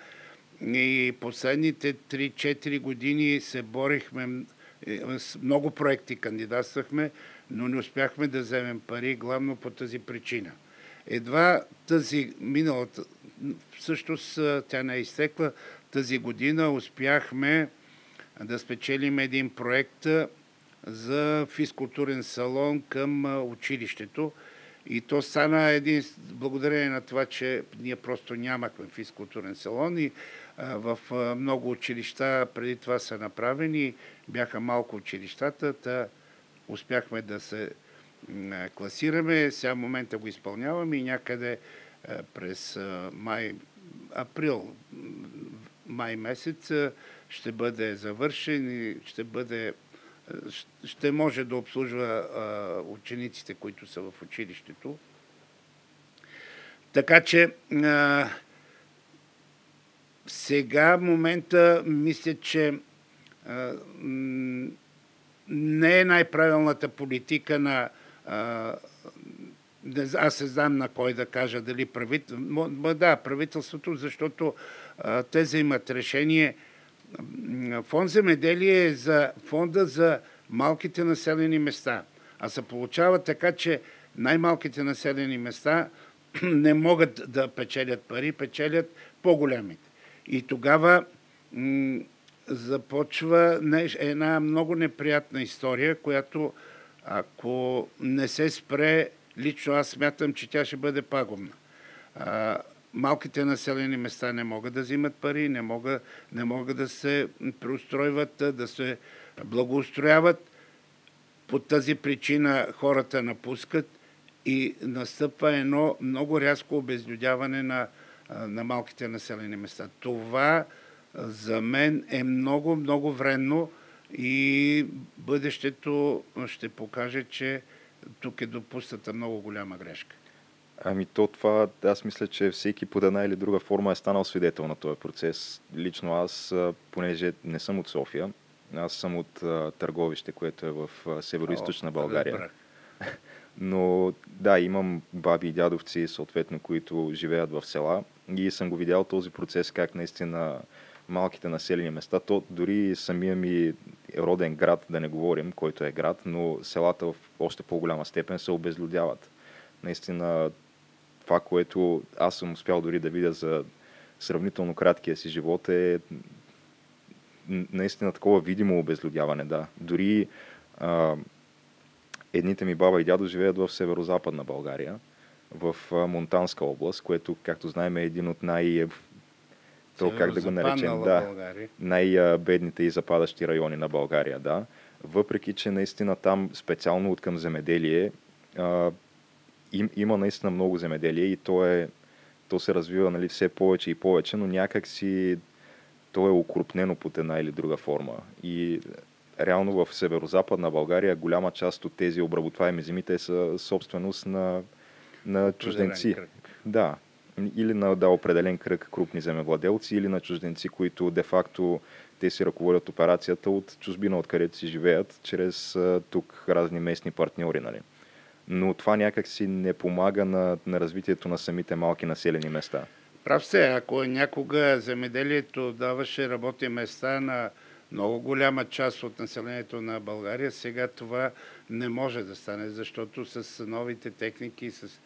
И последните 3-4 години се борихме Е, много проекти кандидатствахме, но не успяхме да вземем пари главно по тази причина. Едва тази миналата, всъщност тя не е изтекла, тази година успяхме да спечелим един проект за физкултурен салон към училището. И то стана един, благодарение на това, че ние просто нямахме физкултурен салон и в много училища преди това са направени, бяха малко училищата, та успяхме да се класираме. Сега момента го изпълняваме и някъде а, през а, май, април, май месец ще бъде завършен и ще бъде ще може да обслужва учениците, които са в училището. Така че сега момента мисля, че не е най-правилната политика на а, аз се знам на кой да кажа, дали правителството. Да, правителството, защото а, те взимат решение фонд земеделие е за фонда за малките населени места. А се получава така, че най-малките населени места не могат да печелят пари, печелят по-големите. И тогава започва една много неприятна история, която ако не се спре, лично аз смятам, че тя ще бъде пагубна малките населени места не могат да взимат пари, не могат, не могат да се преустройват, да се благоустрояват. По тази причина хората напускат и настъпва едно много рязко обезлюдяване на, на малките населени места. Това за мен е много, много вредно и бъдещето ще покаже, че тук е допусната много голяма грешка. Ами то това, аз мисля, че всеки под една или друга форма е станал свидетел на този процес. Лично аз, понеже не съм от София, аз съм от а, Търговище, което е в северо-источна България. Но да, имам баби и дядовци, съответно, които живеят в села и съм го видял този процес, как наистина малките населени места, то дори самия ми роден град, да не говорим, който е град, но селата в още по-голяма степен се обезлюдяват. Наистина това, което аз съм успял дори да видя за сравнително краткия си живот е наистина такова видимо обезлюдяване, да. Дори а, едните ми баба и дядо живеят в северо-западна България, в Монтанска област, което, както знаем, е един от най- то как да го наречем, да, най-бедните и западащи райони на България, да. Въпреки, че наистина там специално от към земеделие а, им, има наистина много земеделие и то, е, то се развива нали, все повече и повече, но някак си то е укрупнено под една или друга форма. И реално в северо-западна България голяма част от тези обработваеми земите са собственост на, на чужденци. Да. Или на да, определен кръг крупни земевладелци, или на чужденци, които де-факто те си ръководят операцията от чужбина, откъдето си живеят, чрез тук разни местни партньори. Нали но това някак си не помага на, на развитието на самите малки населени места. Прав се, ако някога земеделието даваше работни места на много голяма част от населението на България, сега това не може да стане, защото с новите техники, с,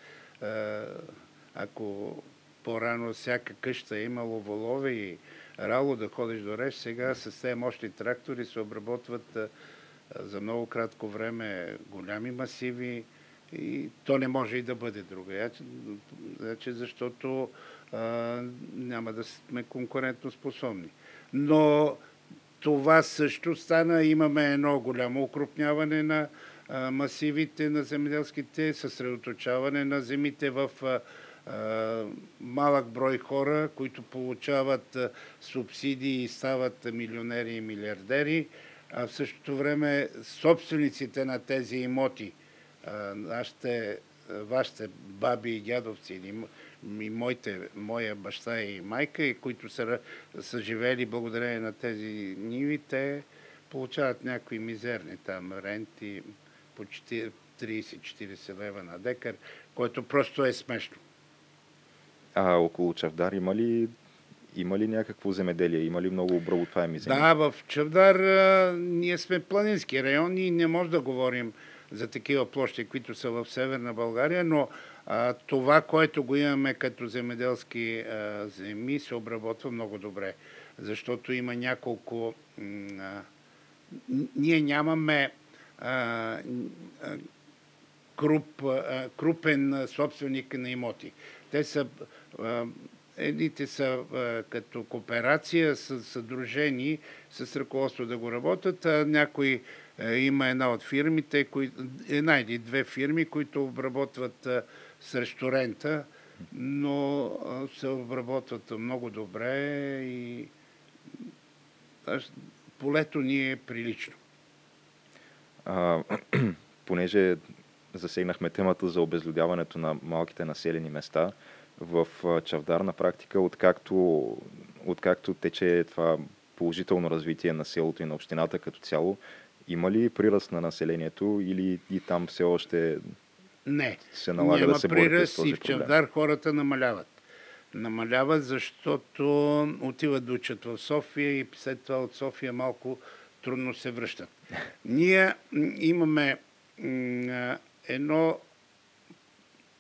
ако по-рано всяка къща е имало волове и рало да ходиш до реч, сега с тези мощни трактори се обработват за много кратко време голями масиви, и то не може и да бъде друга. Значи, защото а, няма да сме конкурентно способни. Но това също стана. Имаме едно голямо укрупняване на а, масивите на земеделските, съсредоточаване на земите в а, малък брой хора, които получават субсидии и стават милионери и милиардери, а в същото време собствениците на тези имоти – нашите, вашите баби и дядовци и моите, моя баща и майка, и които са, са живели благодарение на тези ниви, те получават някакви мизерни там ренти по 30-40 лева на декар, което просто е смешно. А около Чавдар има ли има ли някакво земеделие? Има ли много обработваеми земи? Да, в Чавдар а, ние сме планински район и не може да говорим за такива площи, които са в Северна България, но а, това, което го имаме като земеделски а, земи, се обработва много добре, защото има няколко... А, ние нямаме а, а, круп, а, крупен собственик на имоти. Те са едните са като кооперация, са съдружени с ръководство да го работят, а някои има една от фирмите, една или две фирми, които обработват срещу рента, но се обработват много добре и полето ни е прилично. А, понеже засегнахме темата за обезлюдяването на малките населени места, в Чавдар на практика, откакто, откакто тече това положително развитие на селото и на общината като цяло, има ли приръст на населението или и там все още Не. се налага Няма да се борите с приръст този и в проблем? Чавдар хората намаляват. Намаляват, защото отиват да учат в София и след това от София малко трудно се връщат. Ние имаме едно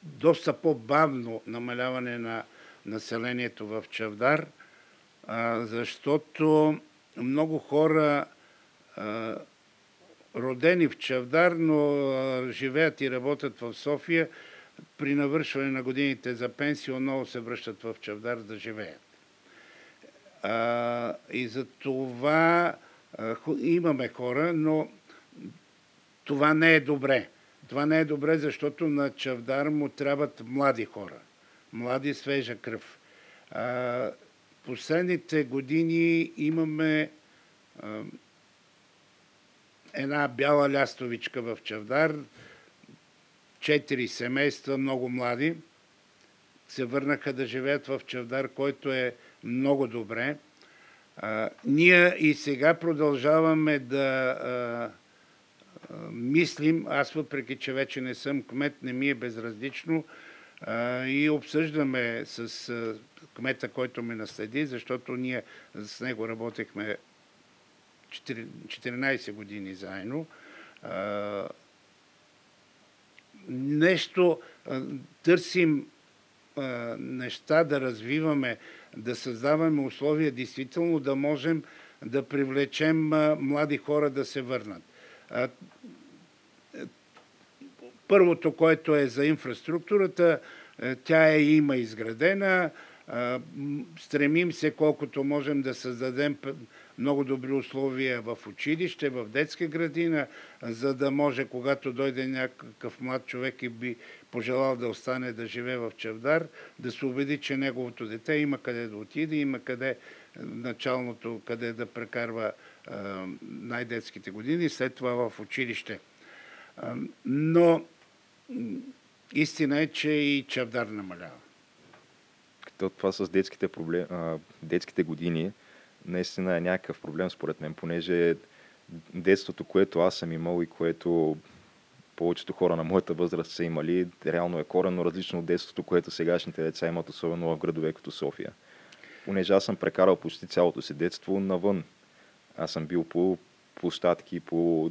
доста по-бавно намаляване на населението в Чавдар, защото много хора родени в Чавдар, но живеят и работят в София, при навършване на годините за пенсия отново се връщат в Чавдар да живеят. И за това имаме хора, но това не е добре. Това не е добре, защото на Чавдар му трябват млади хора. Млади, свежа кръв. А, последните години имаме а, една бяла лястовичка в Чавдар, четири семейства, много млади, се върнаха да живеят в Чавдар, който е много добре. А, ние и сега продължаваме да а, мислим, аз въпреки, че вече не съм кмет, не ми е безразлично и обсъждаме с кмета, който ме наследи, защото ние с него работехме 4 14 години заедно. Нещо търсим неща да развиваме, да създаваме условия действително да можем да привлечем млади хора да се върнат. А, Първото, което е за инфраструктурата, е, тя е има изградена. Стремим се колкото можем да създадем много добри условия в училище, в детска градина, за да може, когато дойде някакъв млад човек и би пожелал да остане да живее в Чавдар, да се убеди, че неговото дете има къде да отиде, има къде е, началното, къде да прекарва най-детските години, след това в училище. А, Но истина е, че и Чавдар намалява. То това с детските, проблем, детските години наистина е някакъв проблем според мен, понеже детството, което аз съм имал и което повечето хора на моята възраст са имали, реално е коренно различно от детството, което сегашните деца имат, особено в градове като София. Понеже аз съм прекарал почти цялото си детство навън. Аз съм бил по площадки, по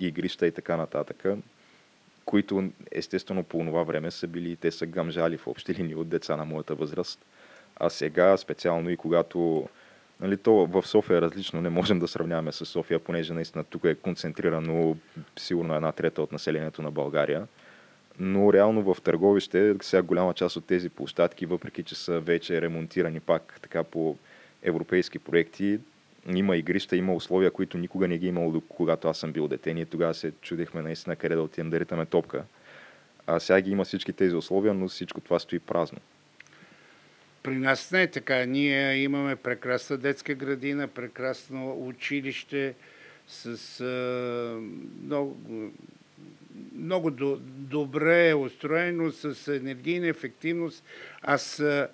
игрища и така нататък, които естествено по това време са били, те са гъмжали в общи линии от деца на моята възраст. А сега, специално и когато Нали, то в София е различно, не можем да сравняваме с София, понеже наистина тук е концентрирано сигурно една трета от населението на България. Но реално в Търговище, сега голяма част от тези площадки, въпреки че са вече ремонтирани пак така по европейски проекти, има игрища, има условия, които никога не ги е имало, до- когато аз съм бил дете. Ние тогава се чудехме наистина къде да отидем да ритаме топка. А сега ги има всички тези условия, но всичко това стои празно. При нас не е така. Ние имаме прекрасна детска градина, прекрасно училище с а, много, много до, добре устроено, с енергийна ефективност. Аз а,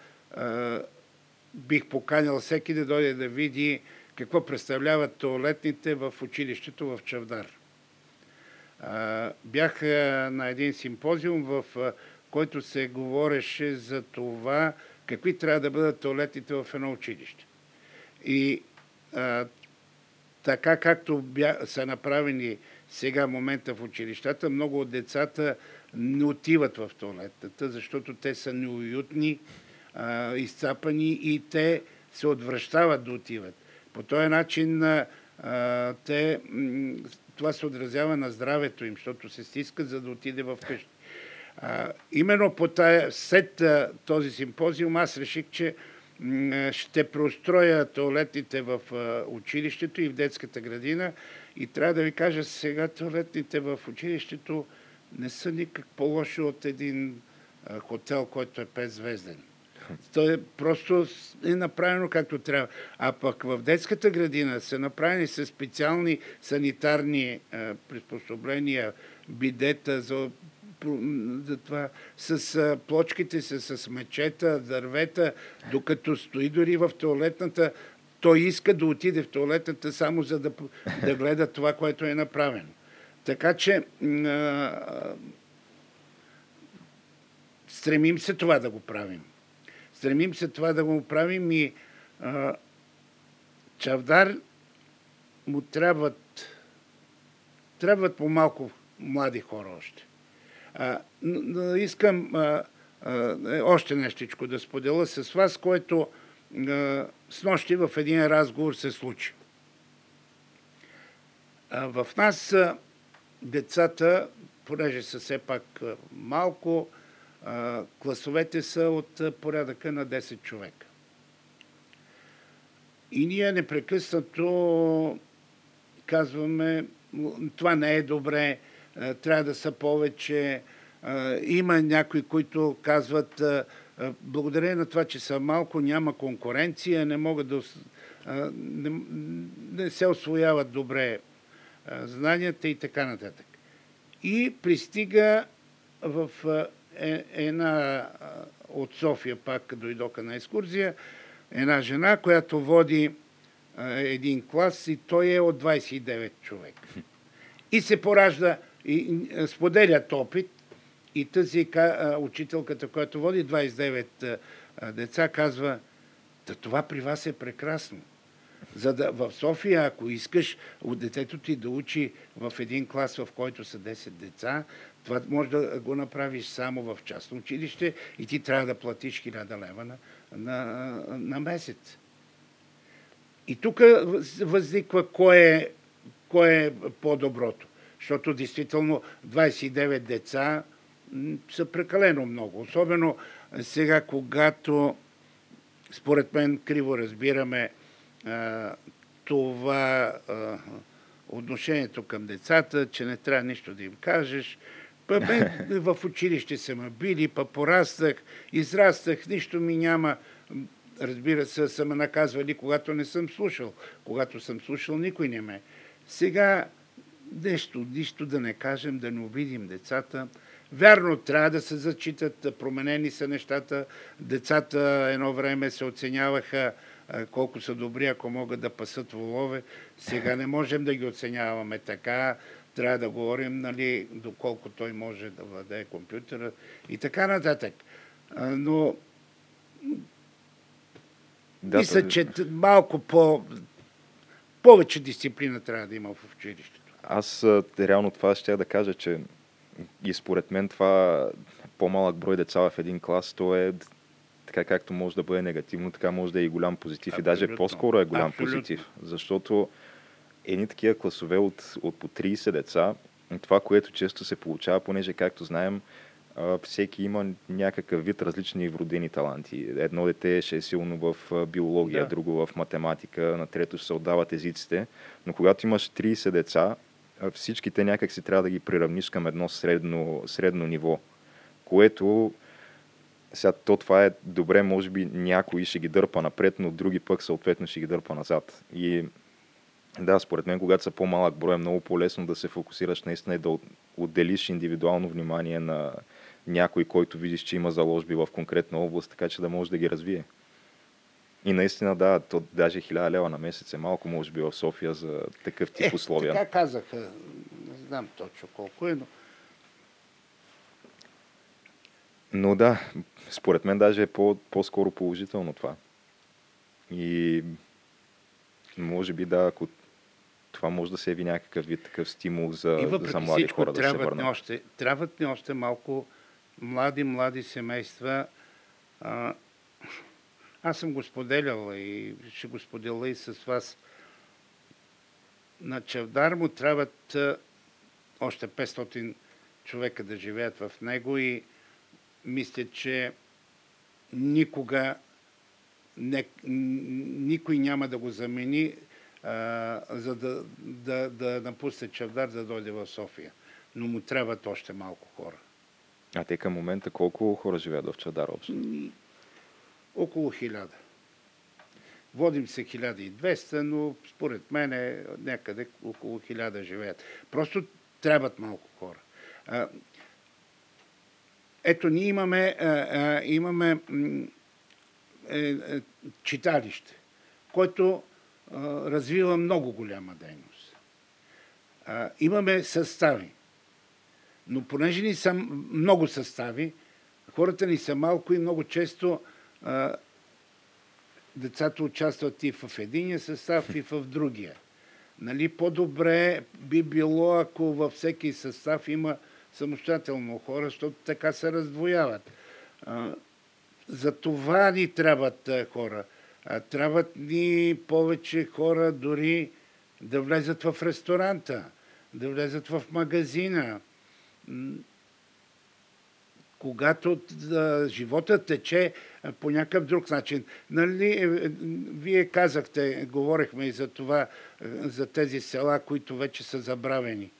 бих поканил всеки да дойде да види какво представляват туалетните в училището в Чавдар. Бях на един симпозиум, в който се говореше за това какви трябва да бъдат туалетите в едно училище. И а, така както бя, са направени сега момента в училищата, много от децата не отиват в туалетата, защото те са неуютни, а, изцапани и те се отвръщават да отиват. По този начин а, те, това се отразява на здравето им, защото се стискат, за да отиде в къщи. Именно по тая, след а, този симпозиум аз реших, че ще преустроя туалетните в училището и в детската градина. И трябва да ви кажа, сега туалетните в училището не са никак по-лоши от един хотел, който е 5 звезден. То е просто е направено както трябва. А пък в детската градина са направени с специални санитарни е, приспособления, бидета за, за това, с е, плочките са с мечета, дървета, докато стои дори в туалетната, той иска да отиде в туалетната само за да, да гледа това, което е направено. Така че е, стремим се това да го правим. Стремим се това да го правим и а, Чавдар му трябват, трябват по-малко млади хора още. А, но, искам а, а, още нещичко да споделя с вас, което а, с нощи в един разговор се случи. А, в нас а, децата, понеже са все пак а, класовете са от порядъка на 10 човека. И ние непрекъснато казваме, това не е добре, трябва да са повече. Има някои, които казват, благодарение на това, че са малко, няма конкуренция, не могат да не, не се освояват добре знанията и така нататък. И пристига в е, една от София пак дойдоха на екскурзия, една жена, която води един клас и той е от 29 човек. И се поражда, и споделят опит и тази учителката, която води 29 деца, казва, да това при вас е прекрасно. За да в София, ако искаш от детето ти да учи в един клас, в който са 10 деца, това може да го направиш само в частно училище и ти трябва да платиш 1000 лева на, на, на месец. И тук възниква кое е, кое е по-доброто. Защото действително 29 деца са прекалено много. Особено сега, когато според мен криво разбираме а, това а, отношението към децата, че не трябва нищо да им кажеш, Па бе, в училище са ме били, па пораснах, израстах, нищо ми няма. Разбира се, са ме наказвали, когато не съм слушал. Когато съм слушал, никой не ме. Сега нещо, нищо да не кажем, да не обидим децата. Вярно, трябва да се зачитат, променени са нещата. Децата едно време се оценяваха колко са добри, ако могат да пасат волове. Сега не можем да ги оценяваме така трябва да говорим, нали, доколко той може да владее компютъра и така нататък. Но да, мисля, това... че малко по... повече дисциплина трябва да има в училището. Аз реално това ще да кажа, че и според мен това по-малък брой деца в един клас, то е така както може да бъде негативно, така може да е и голям позитив. Абсолютно. И даже по-скоро е голям Абсолютно. позитив. Защото едни такива класове от, от по 30 деца, това, което често се получава, понеже, както знаем, всеки има някакъв вид различни вродени таланти. Едно дете ще е силно в биология, да. друго в математика, на трето ще се отдават езиците. Но когато имаш 30 деца, всичките някак си трябва да ги приравниш към едно средно, средно ниво, което сега то това е добре, може би някой ще ги дърпа напред, но други пък съответно ще ги дърпа назад. И да, според мен, когато са по-малък брой, е много по-лесно да се фокусираш наистина и да отделиш индивидуално внимание на някой, който видиш, че има заложби в конкретна област, така че да може да ги развие. И наистина, да, то даже хиляда лева на месец е малко, може би, в София за такъв тип е, условия. Така казаха, не знам точно колко е, но Но да, според мен даже е по, по-скоро положително това. И може би да, ако това може да се яви някакъв вид такъв стимул за, И за млади всичко, хора да се върнат. още, трябват ни още малко млади, млади семейства. А, аз съм го споделял и ще го споделя и с вас. На Чавдар му трябват още 500 човека да живеят в него и мисля, че никога не, никой няма да го замени, а, за да, да, да напусне Чавдар, да дойде в София. Но му трябват още малко хора. А те към момента колко хора живеят в Чадар общо? Около хиляда. Водим се 1200, но според мен е някъде около хиляда живеят. Просто трябват малко хора. А, ето, ние имаме, а, а, имаме е, е, читалище, което развива много голяма дейност. А, имаме състави. Но понеже ни са много състави, хората ни са малко и много често а, децата участват и в единия състав, и в другия. Нали, по-добре би било, ако във всеки състав има самостоятелно хора, защото така се раздвояват. А, за това ни трябват хора. А, трябват ни повече хора дори да влезат в ресторанта, да влезат в магазина. Когато а, живота тече по някакъв друг начин. Нали, е, е, вие казахте, говорихме и за това, е, за тези села, които вече са забравени.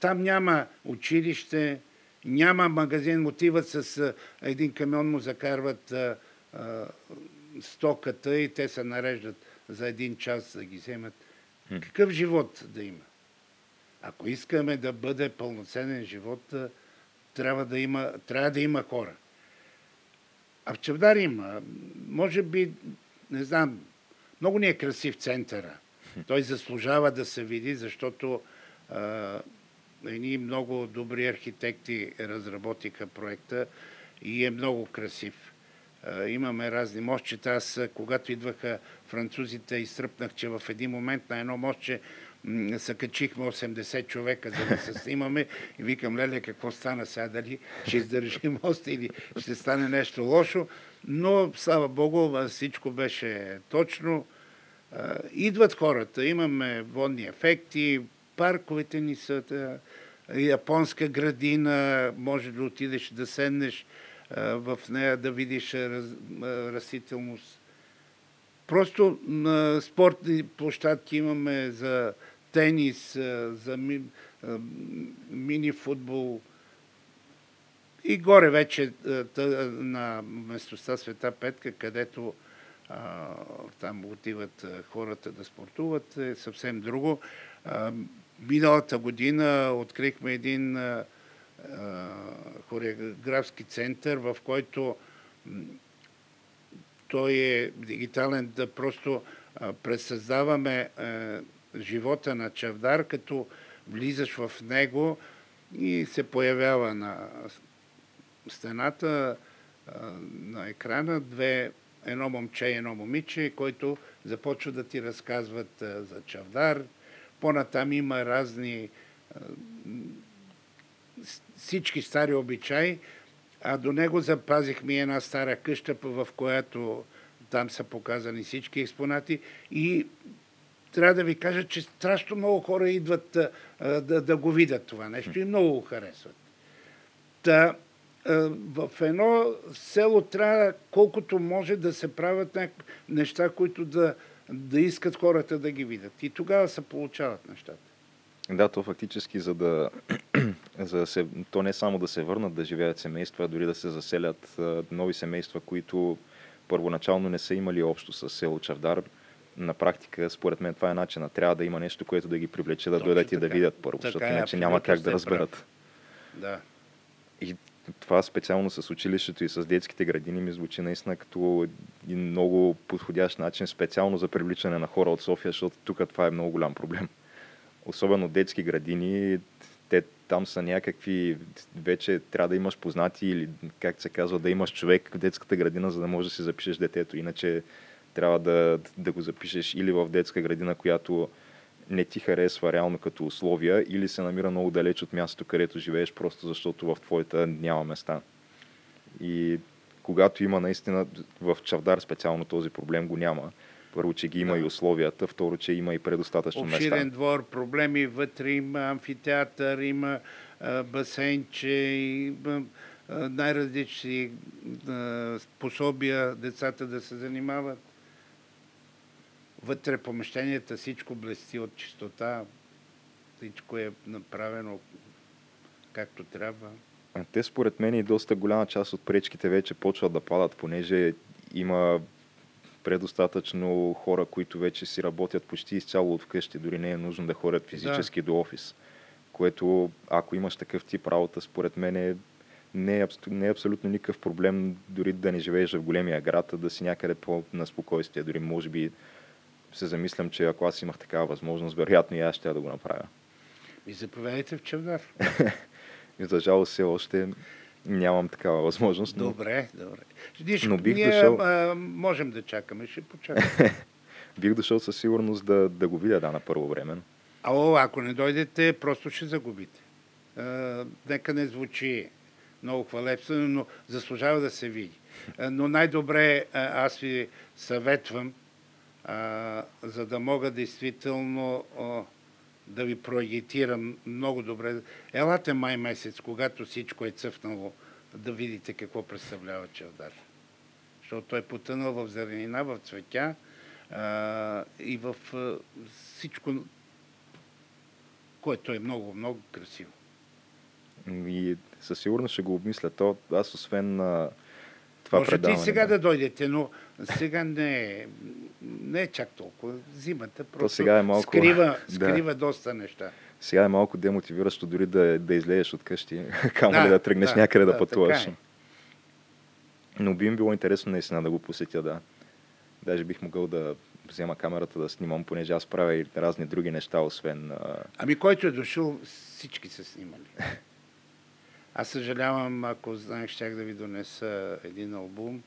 Там няма училище, няма магазин, отиват с един камион, му закарват а, а, стоката и те се нареждат за един час да ги вземат. Какъв живот да има? Ако искаме да бъде пълноценен живот, трябва да има, трябва да има хора. А в Чавдар има. Може би, не знам, много ни е красив центъра. Той заслужава да се види, защото а, едни много добри архитекти разработиха проекта и е много красив. Имаме разни мостчета. Аз, когато идваха французите, изтръпнах, че в един момент на едно мостче се качихме 80 човека, за да се снимаме. И викам, леле, какво стана сега? Дали ще издържи моста или ще стане нещо лошо? Но, слава Богу, всичко беше точно. Идват хората, имаме водни ефекти, парковете ни са японска градина, може да отидеш да седнеш в нея, да видиш раз, растителност. Просто на спортни площадки имаме за тенис, за ми, мини футбол. И горе вече на местността Света Петка, където там отиват хората да спортуват, е съвсем друго. Миналата година открихме един а, хореографски център, в който той е дигитален, да просто пресъздаваме живота на Чавдар, като влизаш в него и се появява на стената, на екрана, две, едно момче и едно момиче, които започват да ти разказват за Чавдар. По-натам има разни всички стари обичаи, а до него запазихме една стара къща, в която там са показани всички експонати и трябва да ви кажа, че страшно много хора идват а, да, да го видят това нещо и много го харесват. Та, а, в едно село трябва колкото може да се правят неща, които да, да искат хората да ги видят. И тогава се получават нещата. Да, то фактически, за да, за да се, то не само да се върнат да живеят семейства, а дори да се заселят нови семейства, които първоначално не са имали общо с село Чавдар. На практика, според мен, това е начина. Трябва да има нещо, което да ги привлече да Точно дойдат и да така. видят първо, Така защото е, иначе няма как да разберат. Да. И това специално с училището и с детските градини ми звучи наистина като един много подходящ начин, специално за привличане на хора от София, защото тук това е много голям проблем. Особено детски градини, те там са някакви, вече трябва да имаш познати или как се казва, да имаш човек в детската градина, за да можеш да си запишеш детето. Иначе трябва да, да го запишеш или в детска градина, която не ти харесва реално като условия, или се намира много далеч от мястото, където живееш, просто защото в твоята няма места. И когато има наистина в Чавдар специално този проблем го няма. Първо, че ги има Да. и условията, второ, че има и предостатъчно Обширен места. двор, проблеми вътре има амфитеатър, има а, басейнче, има най-различни а, способия децата да се занимават. Вътре помещенията всичко блести от чистота, всичко е направено както трябва. А Те според мен и доста голяма част от пречките вече почват да падат, понеже има предостатъчно хора, които вече си работят почти изцяло от вкъщи, дори не е нужно да ходят физически до офис. Което, ако имаш такъв тип работа, според мен е, не, е, не е абсолютно никакъв проблем дори да не живееш в големия град, а да си някъде по-на спокойствие. Дори може би се замислям, че ако аз имах такава възможност, вероятно и аз ще да го направя. И заповядайте в Чавдар. За жалост все още нямам такава възможност. Но... Добре, добре. Виж, Но бих ние дошъл- а, можем да чакаме, ще почакаме. Бих дошъл със сигурност да, да го видя да, на първо време. Ало, ако не дойдете, просто ще загубите. А, нека не звучи много хвалебствено, но заслужава да се види. А, но най-добре а, аз ви съветвам, а, за да мога действително а, да ви проагитирам много добре. Елате май месец, когато всичко е цъфнало, да видите какво представлява Чавдар. Защото той е потънал в зеленина, в цветя а, и в а, всичко, което е много, много красиво. И със сигурност ще го обмисля. То, аз освен на това Можете и предаване... сега да дойдете, но сега не е, не е чак толкова. Зимата просто сега е малко- скрива, Да. скрива доста неща. Сега е малко демотивиращо дори да, да излезеш от къщи, камо Да, ли да тръгнеш да, някъде да, да, пътуваш. е. Но би ми било интересно наистина да го посетя, да. Даже бих могъл да взема камерата да снимам, понеже аз правя и разни други неща, освен... А... Ами който е дошъл, всички са снимали. Аз съжалявам, ако знаех, щях да ви донеса един албум,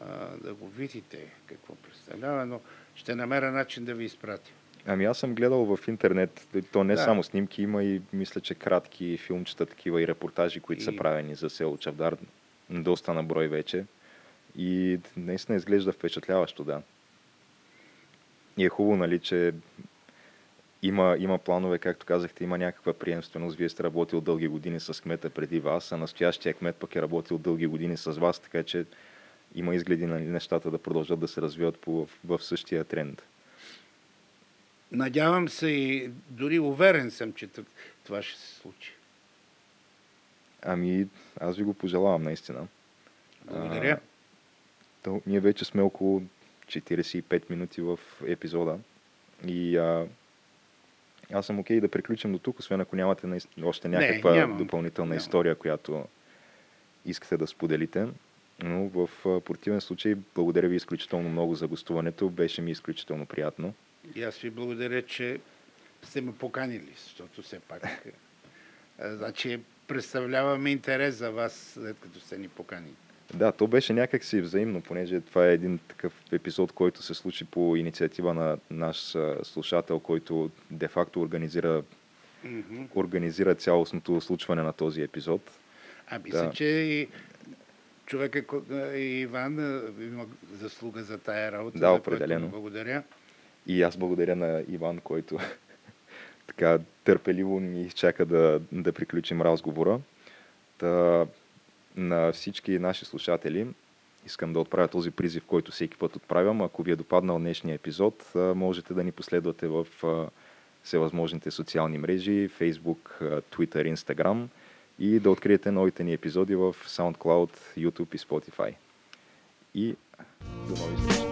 а, да го видите какво представлява, но ще намеря начин да ви изпратя. Ами аз съм гледал в интернет, то не Да. само снимки, има и мисля, че кратки филмчета, такива и репортажи, които са И- правени за село Чавдар, доста на брой вече. И наистина изглежда впечатляващо, да. И е хубаво, нали, че има, има планове, както казахте, има някаква приемственост. Вие сте работил дълги години с кмета преди вас, а настоящия кмет пък е работил дълги години с вас, така че има изгледи на нещата да продължат да се развиват по, в, в същия тренд. Надявам се и дори уверен съм, че това ще се случи. Ами, аз ви го пожелавам наистина. Благодаря. А, то, ние вече сме около 45 минути в епизода и а, аз съм окей да приключим до тук, освен ако нямате още Не, някаква нямам. допълнителна Нямам. история, която искате да споделите. Но в противен случай, благодаря ви изключително много за гостуването. Беше ми изключително приятно. И аз ви благодаря, че сте ме поканили, защото все пак значи, представляваме интерес за вас, след като сте ни поканили. Да, то беше някакси взаимно, понеже това е един такъв епизод, който се случи по инициатива на наш слушател, който де-факто организира, Мгм. организира цялостното случване на този епизод. А мисля, Да. че и човека, Иван има заслуга за тая работа. Да, определено. Благодаря. И аз благодаря на Иван, който така търпеливо ни изчака да, да приключим разговора. Та, на всички наши слушатели искам да отправя този призив, който всеки път отправям. Ако ви е допаднал днешния епизод, можете да ни последвате в всевъзможните социални мрежи, Facebook, Twitter, Instagram и да откриете новите ни епизоди в SoundCloud, YouTube и Spotify. И до нови срещи!